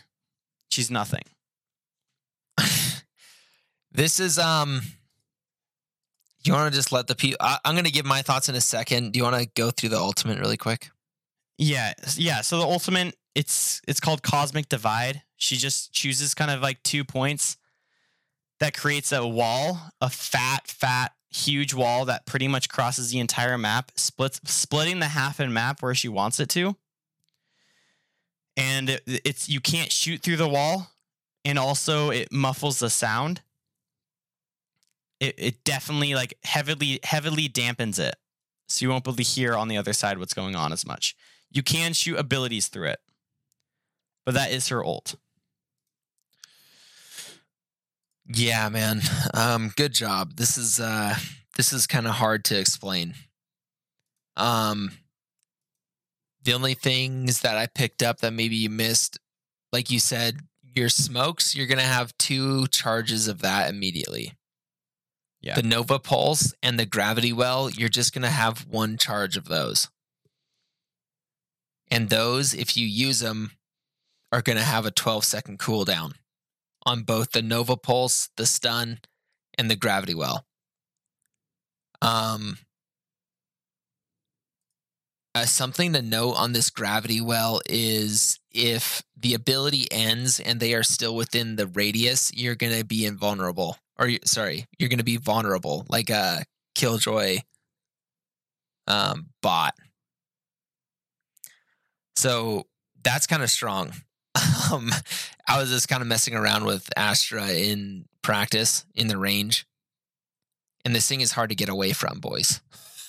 She's nothing. [LAUGHS] This is um. do You want to just let the people? I'm going to give my thoughts in a second. Do you want to go through the ultimate really quick? Yeah, yeah. So the ultimate, it's it's called Cosmic Divide. She just chooses kind of like two points that creates a wall, a fat, fat, huge wall that pretty much crosses the entire map, splits splitting the half in map where she wants it to. And it's you can't shoot through the wall, and also it muffles the sound. It it definitely like heavily heavily dampens it so you won't be able to hear on the other side what's going on as much. You can shoot abilities through it, but that is her ult. Yeah, man. Um, good job. This is uh, this is kind of hard to explain. Um, the only things that I picked up that maybe you missed, like you said, your smokes. You're gonna have two charges of that immediately. Yeah. The Nova Pulse and the Gravity Well, you're just going to have one charge of those. And those, if you use them, are going to have a 12 second cooldown on both the Nova Pulse, the Stun, and the Gravity Well. Um, uh, something to note on this Gravity Well is if the ability ends and they are still within the radius, you're going to be invulnerable or sorry, you're going to be vulnerable, like a Killjoy um, bot. So that's kind of strong. [LAUGHS] Um, I was just kind of messing around with Astra in practice in the range, and this thing is hard to get away from, boys.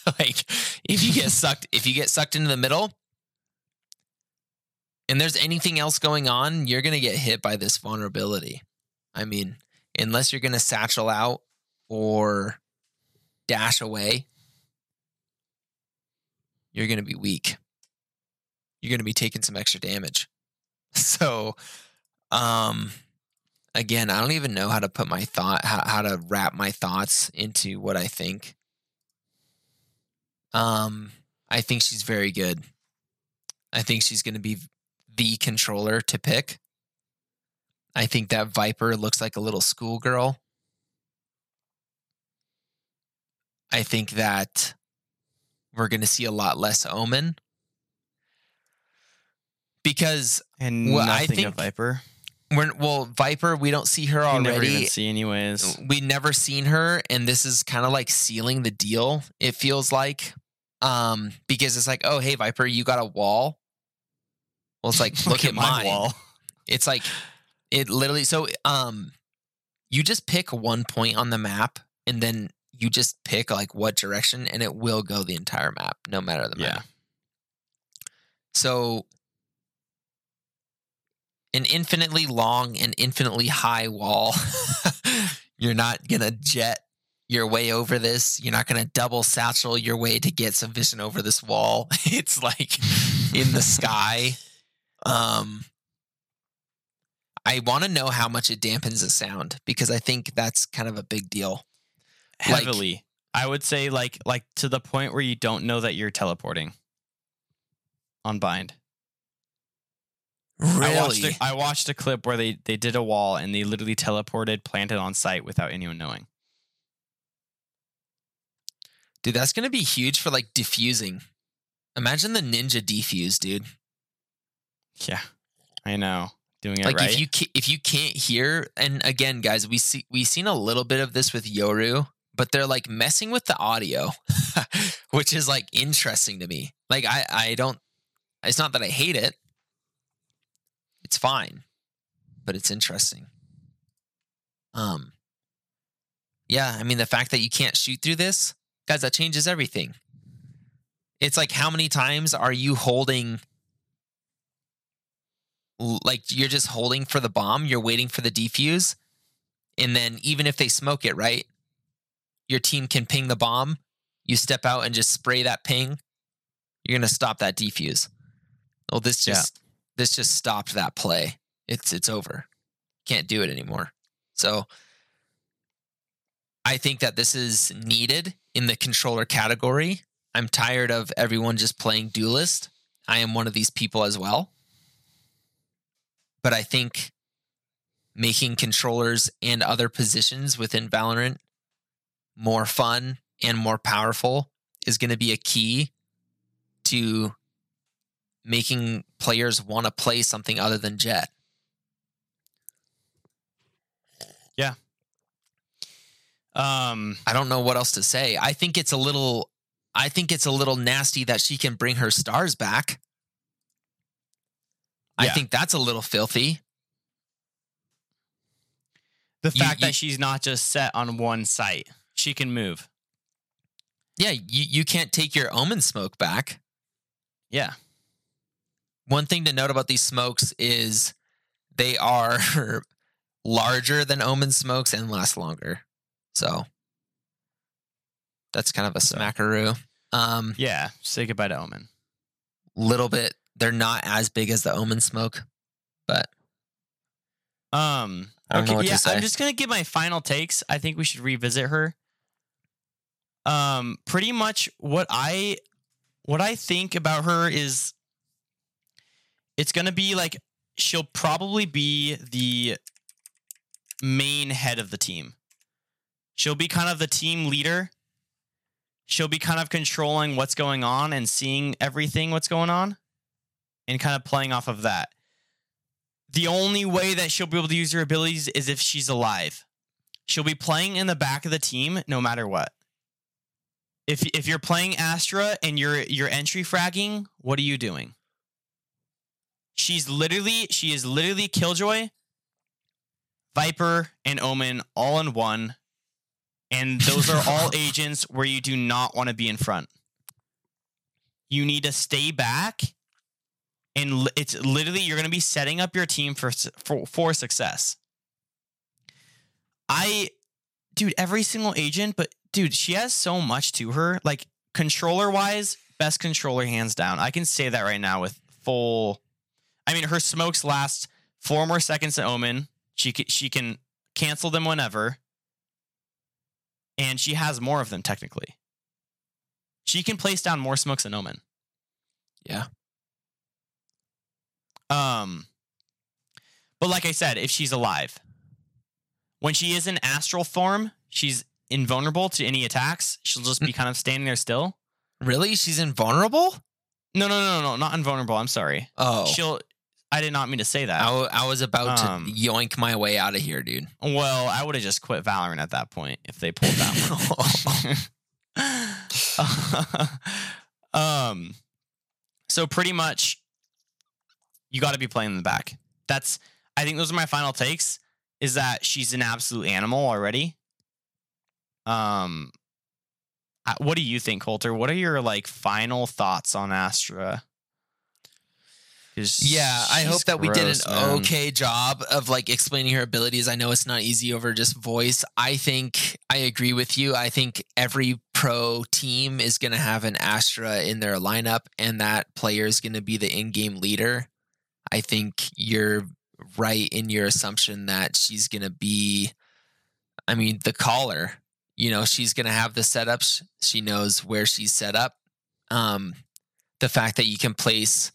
[LAUGHS] like if you get sucked, if you get sucked into the middle, and there's anything else going on, you're gonna get hit by this vulnerability. I mean, unless you're going to satchel out or dash away, you're going to be weak. You're going to be taking some extra damage. [LAUGHS] So, um, again, I don't even know how to put my thought, how, how to wrap my thoughts into what I think. Um, I think she's very good. I think she's going to be the controller to pick. I think that Viper looks like a little schoolgirl. I think that we're going to see a lot less Omen because And Well, I nothing think- of Viper. we're well Viper. We don't see her never already. even see anyways. we never seen her, and this is kind of like sealing the deal. It feels like, um, because it's like, oh hey Viper, you got a wall. Well, it's like [LAUGHS] look, at, my mine. wall. It's like it literally so um you just pick one point on the map and then you just pick like what direction and it will go the entire map no matter the map. Yeah. So an infinitely long and infinitely high wall. [LAUGHS] You're not going to jet your way over this. You're not going to double satchel your way to get some vision over this wall. [LAUGHS] It's like in the sky. Um, I want to know how much it dampens the sound because I think that's kind of a big deal. Like- Heavily. I would say like like to the point where you don't know that you're teleporting on bind. I watched, Really? a, I watched a clip where they, they did a wall and they literally teleported, planted on site without anyone knowing. Dude, that's going to be huge for like diffusing. Imagine the ninja defuse, dude. Yeah, I know. doing it like right. if you if you can't hear and again guys we see we've seen a little bit of this with yoru but they're like messing with the audio [LAUGHS] which is like interesting to me like i i don't it's not that i hate it it's fine but it's interesting um yeah i mean the fact that you can't shoot through this guys that changes everything it's like how many times are you holding like you're just holding for the bomb, you're waiting for the defuse, and then even if they smoke it, right? Your team can ping the bomb, you step out and just spray that ping, you're gonna stop that defuse. Well, this Yeah. just this just stopped that play. It's it's over. Can't do it anymore. So I think that this is needed in the controller category. I'm tired of everyone just playing duelist. I am one of these people as well but I think making controllers and other positions within Valorant more fun and more powerful is going to be a key to making players want to play something other than Jett. Um, I don't know what else to say. I think it's a little I think it's a little nasty that she can bring her stars back. I think that's a little filthy. the You- fact you- that she's not just set on one site, she can move. Yeah, you, you can't take your omen smoke back. Yeah, One thing to note about these smokes is they are [LAUGHS] larger than omen smokes and last longer. So that's kind of a So- smackaroo. Um, yeah. Say goodbye to Omen. little bit. They're not as big as the omen smoke, but Um, I don't know what to yeah. I'm just gonna give my final takes. I think we should revisit her. Um, pretty much what I what I think about her is it's gonna be like she'll probably be the main head of the team. She'll be kind of the team leader. She'll be kind of controlling what's going on and seeing everything what's going on and kind of playing off of that the only way that she'll be able to use her abilities is if she's alive. She'll be playing in the back of the team no matter what. If if you're playing Astra and you're you're entry fragging, what are you doing? She's literally she is literally Killjoy, Viper, and Omen all in one. And those are all [LAUGHS] agents where you do not want to be in front. You need to stay back and it's literally you're going to be setting up your team for, for for success. I dude, every single agent, but dude, she has so much to her. Like controller wise, best controller hands down. I can say that right now with full I mean, her smokes last 4 more seconds to Omen. She ca- she can cancel them whenever. And she has more of them technically. She can place down more smokes than Omen. Yeah. Um, but like I said, if she's alive, when she is in astral form, she's invulnerable to any attacks. She'll just be [LAUGHS] kind of standing there still. really, she's invulnerable. No, no, no, no, no, not invulnerable. I'm sorry. Oh, She'll. I did not mean to say that. I, w- I was about Um, to yoink my way out of here, dude. Well, I would have just quit Valorant at that point if they pulled that one. [LAUGHS] um, so pretty much, you got to be playing in the back. That's. I think those are my final takes. Is that she's an absolute animal already. Um, what do you think, Coulter? What are your like final thoughts on Astra? Yeah, I hope that we did an man. okay job of like explaining her abilities. I know it's not easy over just voice. I think I agree with you. I think every pro team is going to have an Astra in their lineup, and that player is going to be the in-game leader. I think you're right in your assumption that she's going to be. I mean, the caller. You know, she's going to have the setups. She knows where she's set up. Um, the fact that you can place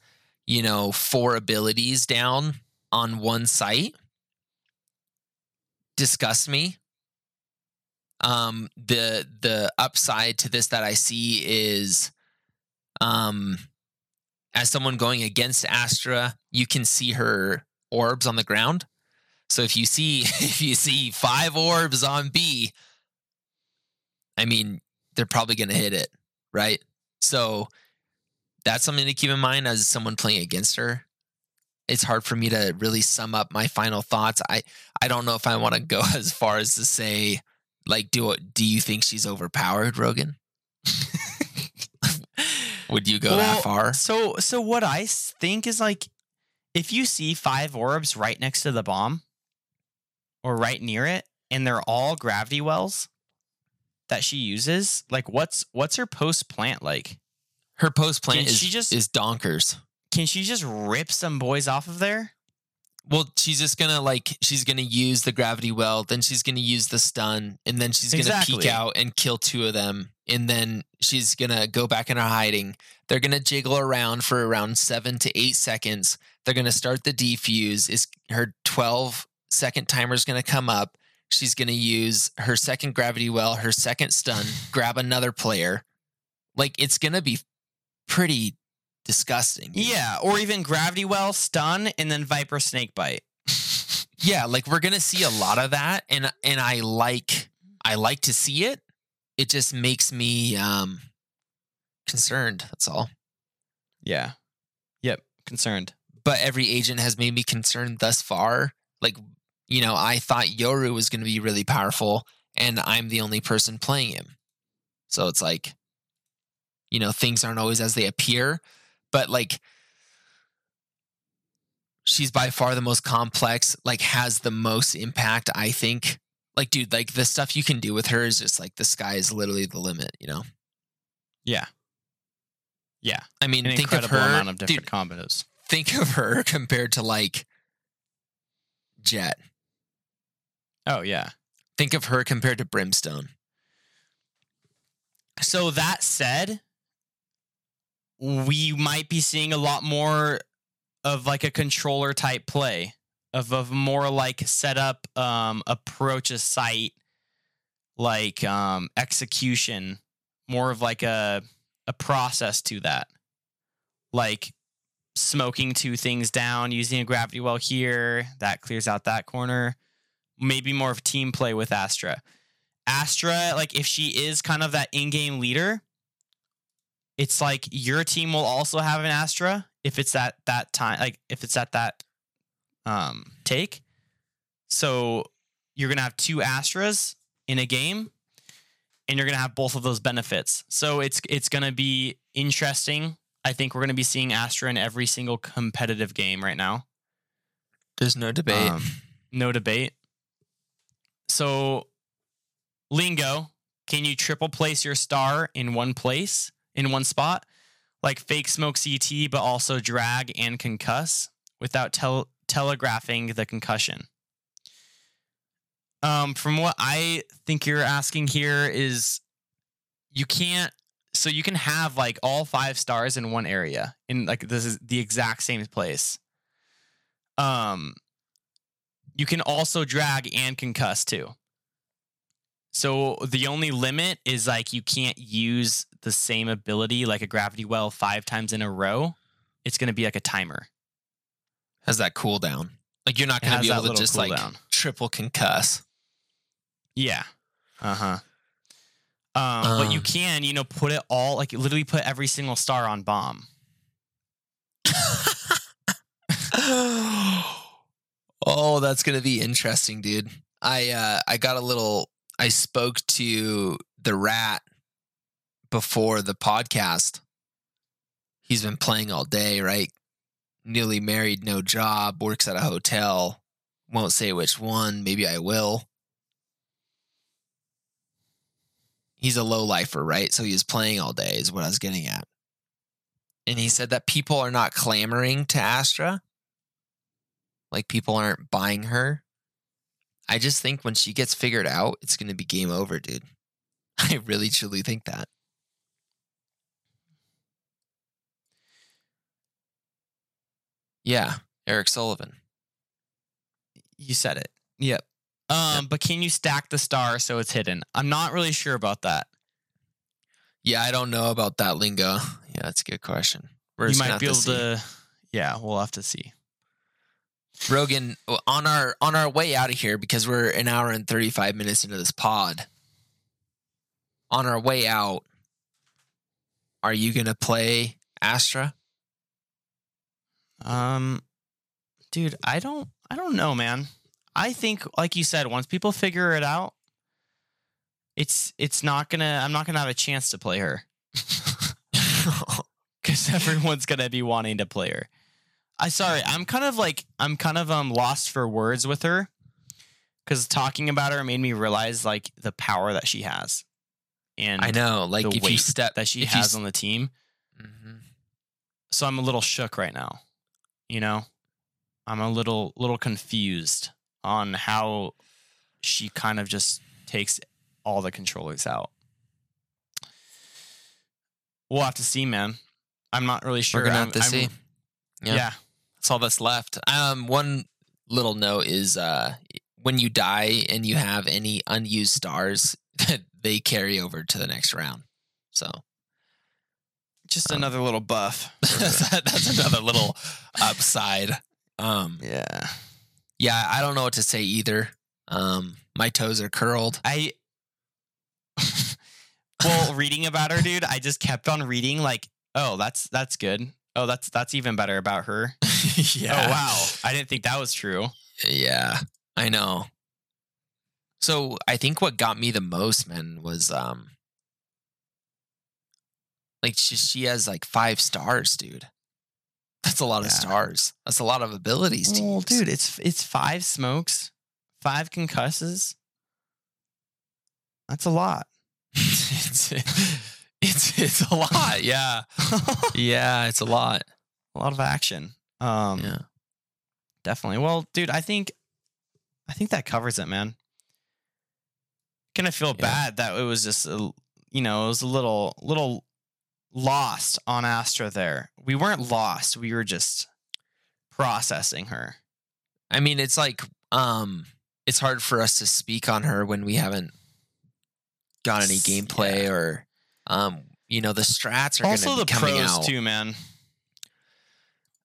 you know, four abilities down on one site disgusts me. Um, the the upside to this that I see is, um, as someone going against Astra, you can see her orbs on the ground. So if you see [LAUGHS] if you see five orbs on B, I mean, they're probably going to hit it, right? So that's something to keep in mind as someone playing against her. It's hard for me to really sum up my final thoughts. I I don't know if I want to go [LAUGHS] as far as to say like do do you think she's overpowered, Rogan? [LAUGHS] Would you go Well, that far? So so what I think is like if you see five orbs right next to the bomb or right near it and they're all gravity wells that she uses, like what's what's her post plant like? Her post plant Can is she just- is donkers. Can she just rip some boys off of there? Well, she's just gonna like she's gonna use the gravity well, then she's gonna use the stun, and then she's gonna peek out and kill two of them, and then she's gonna go back into hiding. They're gonna jiggle around for around seven to eight seconds. They're gonna start the defuse. Is her twelve second timer is gonna come up. She's gonna use her second gravity well, her second stun, [SIGHS] grab another player. Like it's gonna be pretty disgusting. Yeah, or even gravity well, stun, and then viper snake bite. [LAUGHS] yeah like we're gonna see a lot of that and and i like i like to see it it just makes me um concerned that's all Yeah. Yep. Concerned. but every agent has made me concerned thus far like you know i thought yoru was gonna be really powerful and i'm the only person playing him so it's like you know things aren't always as they appear but like she's by far the most complex like has the most impact i think like dude like the stuff you can do with her is just like the sky is literally the limit you know Yeah. Yeah. i mean An think of her amount of different dude, combos. think of her [LAUGHS] compared to like Jett Oh yeah. think of her compared to brimstone So that said, we might be seeing a lot more of like a controller type play of of more like setup, um, approach a site, like um, execution, more of like a a process to that, like smoking two things down, using a gravity well here that clears out that corner. Maybe more of team play with Astra. Astra, like if she is kind of that in-game leader, it's like your team will also have an Astra if it's at that time, like if it's at that um take. So you're gonna have two Astras in a game, and you're gonna have both of those benefits. So it's it's gonna be interesting. I think we're gonna be seeing Astra in every single competitive game right now. there's no debate Um, no debate. So, Lingo, can you triple place your star in one place, in one spot? Like fake smoke CT, but also drag and concuss without tel- telegraphing the concussion. Um, from what I think you're asking here is you can't so you can have like all five stars in one area in like this is the exact same place. Um you can also drag and concuss too. So the only limit is like you can't use the same ability like a gravity well five times in a row. It's going to be like a timer. has that cooldown like you're not gonna be able to just like cooldown. triple concuss Yeah. Uh huh. Um, but you Um. can, you know, put it all like literally put every single star on bomb. [LAUGHS] oh, that's gonna be interesting, dude. I uh I got a little I spoke to the rat before the podcast. He's been playing all day, right? Newly married, no job, works at a hotel. Won't say which one, maybe I will. He's a low lifer, right? So he was playing all day, is what I was getting at. And he said that people are not clamoring to Astra like people aren't buying her. I just think when she gets figured out, it's going to be game over, dude. [LAUGHS] I really truly think that. Yeah, Eric Sullivan. You said it. Yep. Um, but can you stack the star so it's hidden? I'm not really sure about that. Yeah, I don't know about that lingo. Yeah, that's a good question. We're you might be able see. to. Yeah, we'll have to see. Rogan, on our on our way out of here because we're an hour and thirty five minutes into this pod. On our way out, are you gonna play Astra? Um, dude, I don't, I don't know, man. I think, like you said, once people figure it out, it's it's not gonna. I'm not gonna have a chance to play her [LAUGHS] because everyone's gonna be wanting to play her. I sorry, I'm kind of like I'm kind of um lost for words with her because talking about her made me realize like the power that she has and I know, like the if you step that she if you has on the team. Mhm. So I'm a little shook right now. You know, I'm a little little confused on how she kind of just takes all the controllers out. We'll have to see, man. I'm not really sure. We're gonna I'm- have to I'm- see. Yeah. Yeah. That's all that's left. Um, one little note is uh, when you die and you have any unused stars, [LAUGHS] they carry over to the next round. So just Um, another little buff. [LAUGHS] [LAUGHS] that's another little upside. Um, Yeah. yeah, I don't know what to say either. Um, my toes are curled. I [LAUGHS] well, reading about her, dude, I just kept on reading like, oh, that's that's good. Oh, that's that's even better about her. yeah. Oh wow. I didn't think that was true. Yeah, I know. So I think what got me the most, man, was um, like she, she has like five stars, dude. That's a lot of stars. That's a lot of abilities to Well, use. dude, it's it's five smokes, five concusses. That's a lot. [LAUGHS] it's, it's it's a lot. Yeah, [LAUGHS] yeah, it's a lot. a lot of action. Um Yeah. definitely. Well, dude, I think I think that covers it, man. Gonna feel Yeah. bad that it was just a, you know, it was a little little lost on Astra there. We weren't lost. We were just processing her. I mean, it's like um, it's hard for us to speak on her when we haven't got any gameplay yeah. or um, you know, the strats are Also the pros out. too, man.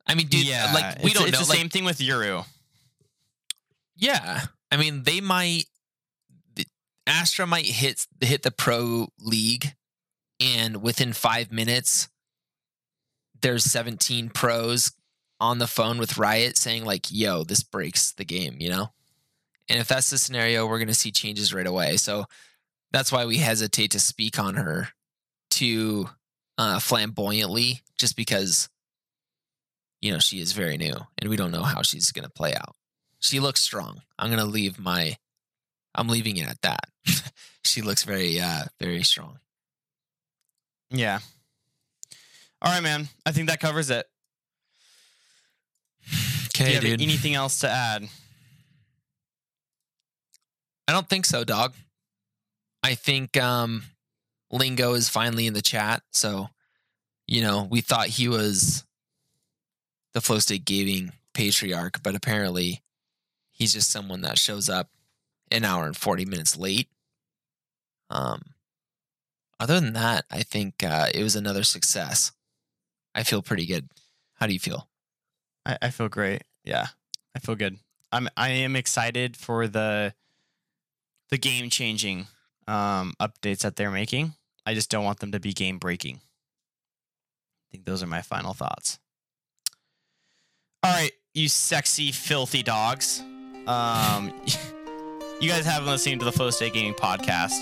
I mean, dude, yeah, like we it's, don't it's know. the like, same thing with Yoru. Yeah, I mean, they might. Astra might hit hit the pro league, and within five minutes, there's 17 pros on the phone with Riot saying like, "Yo, this breaks the game," you know. And if that's the scenario, we're going to see changes right away. So that's why we hesitate to speak on her too uh, flamboyantly, just because you know she is very new, and we don't know how she's going to play out she looks strong. I'm gonna leave my I'm leaving it at that. [LAUGHS] she looks very uh very strong. Yeah. All right, man. I think that covers it. [SIGHS] Do you Okay, have dude. anything else to add? I don't think so, dog. I think um Lingo is finally in the chat, so you know, we thought he was the Flow State Gaming patriarch, but apparently he's just someone that shows up an hour and 40 minutes late. Um other than that, I think uh, it was another success. I feel pretty good. How do you feel? I, I feel great. Yeah, I feel good. I'm I am excited for the the game changing um, updates that they're making. I just don't want them to be game breaking. I think those are my final thoughts. All right, you sexy filthy dogs. Um, [LAUGHS] you guys have been listening to the Flow State Gaming Podcast,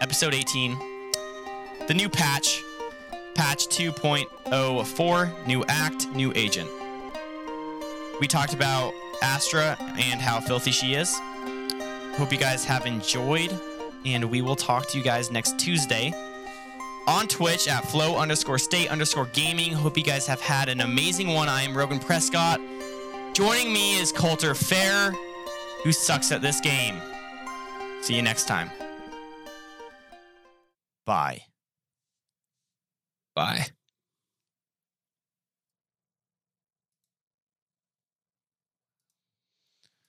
episode 18. The new patch, patch 2.04, new act, new agent. We talked about Astra and how filthy she is. Hope you guys have enjoyed, and we will talk to you guys next Tuesday on Twitch at flow underscore state underscore gaming. Hope you guys have had an amazing one. I am Rogan Prescott. Joining me is Coulter Fair, who sucks at this game. See you next time. Bye. Bye.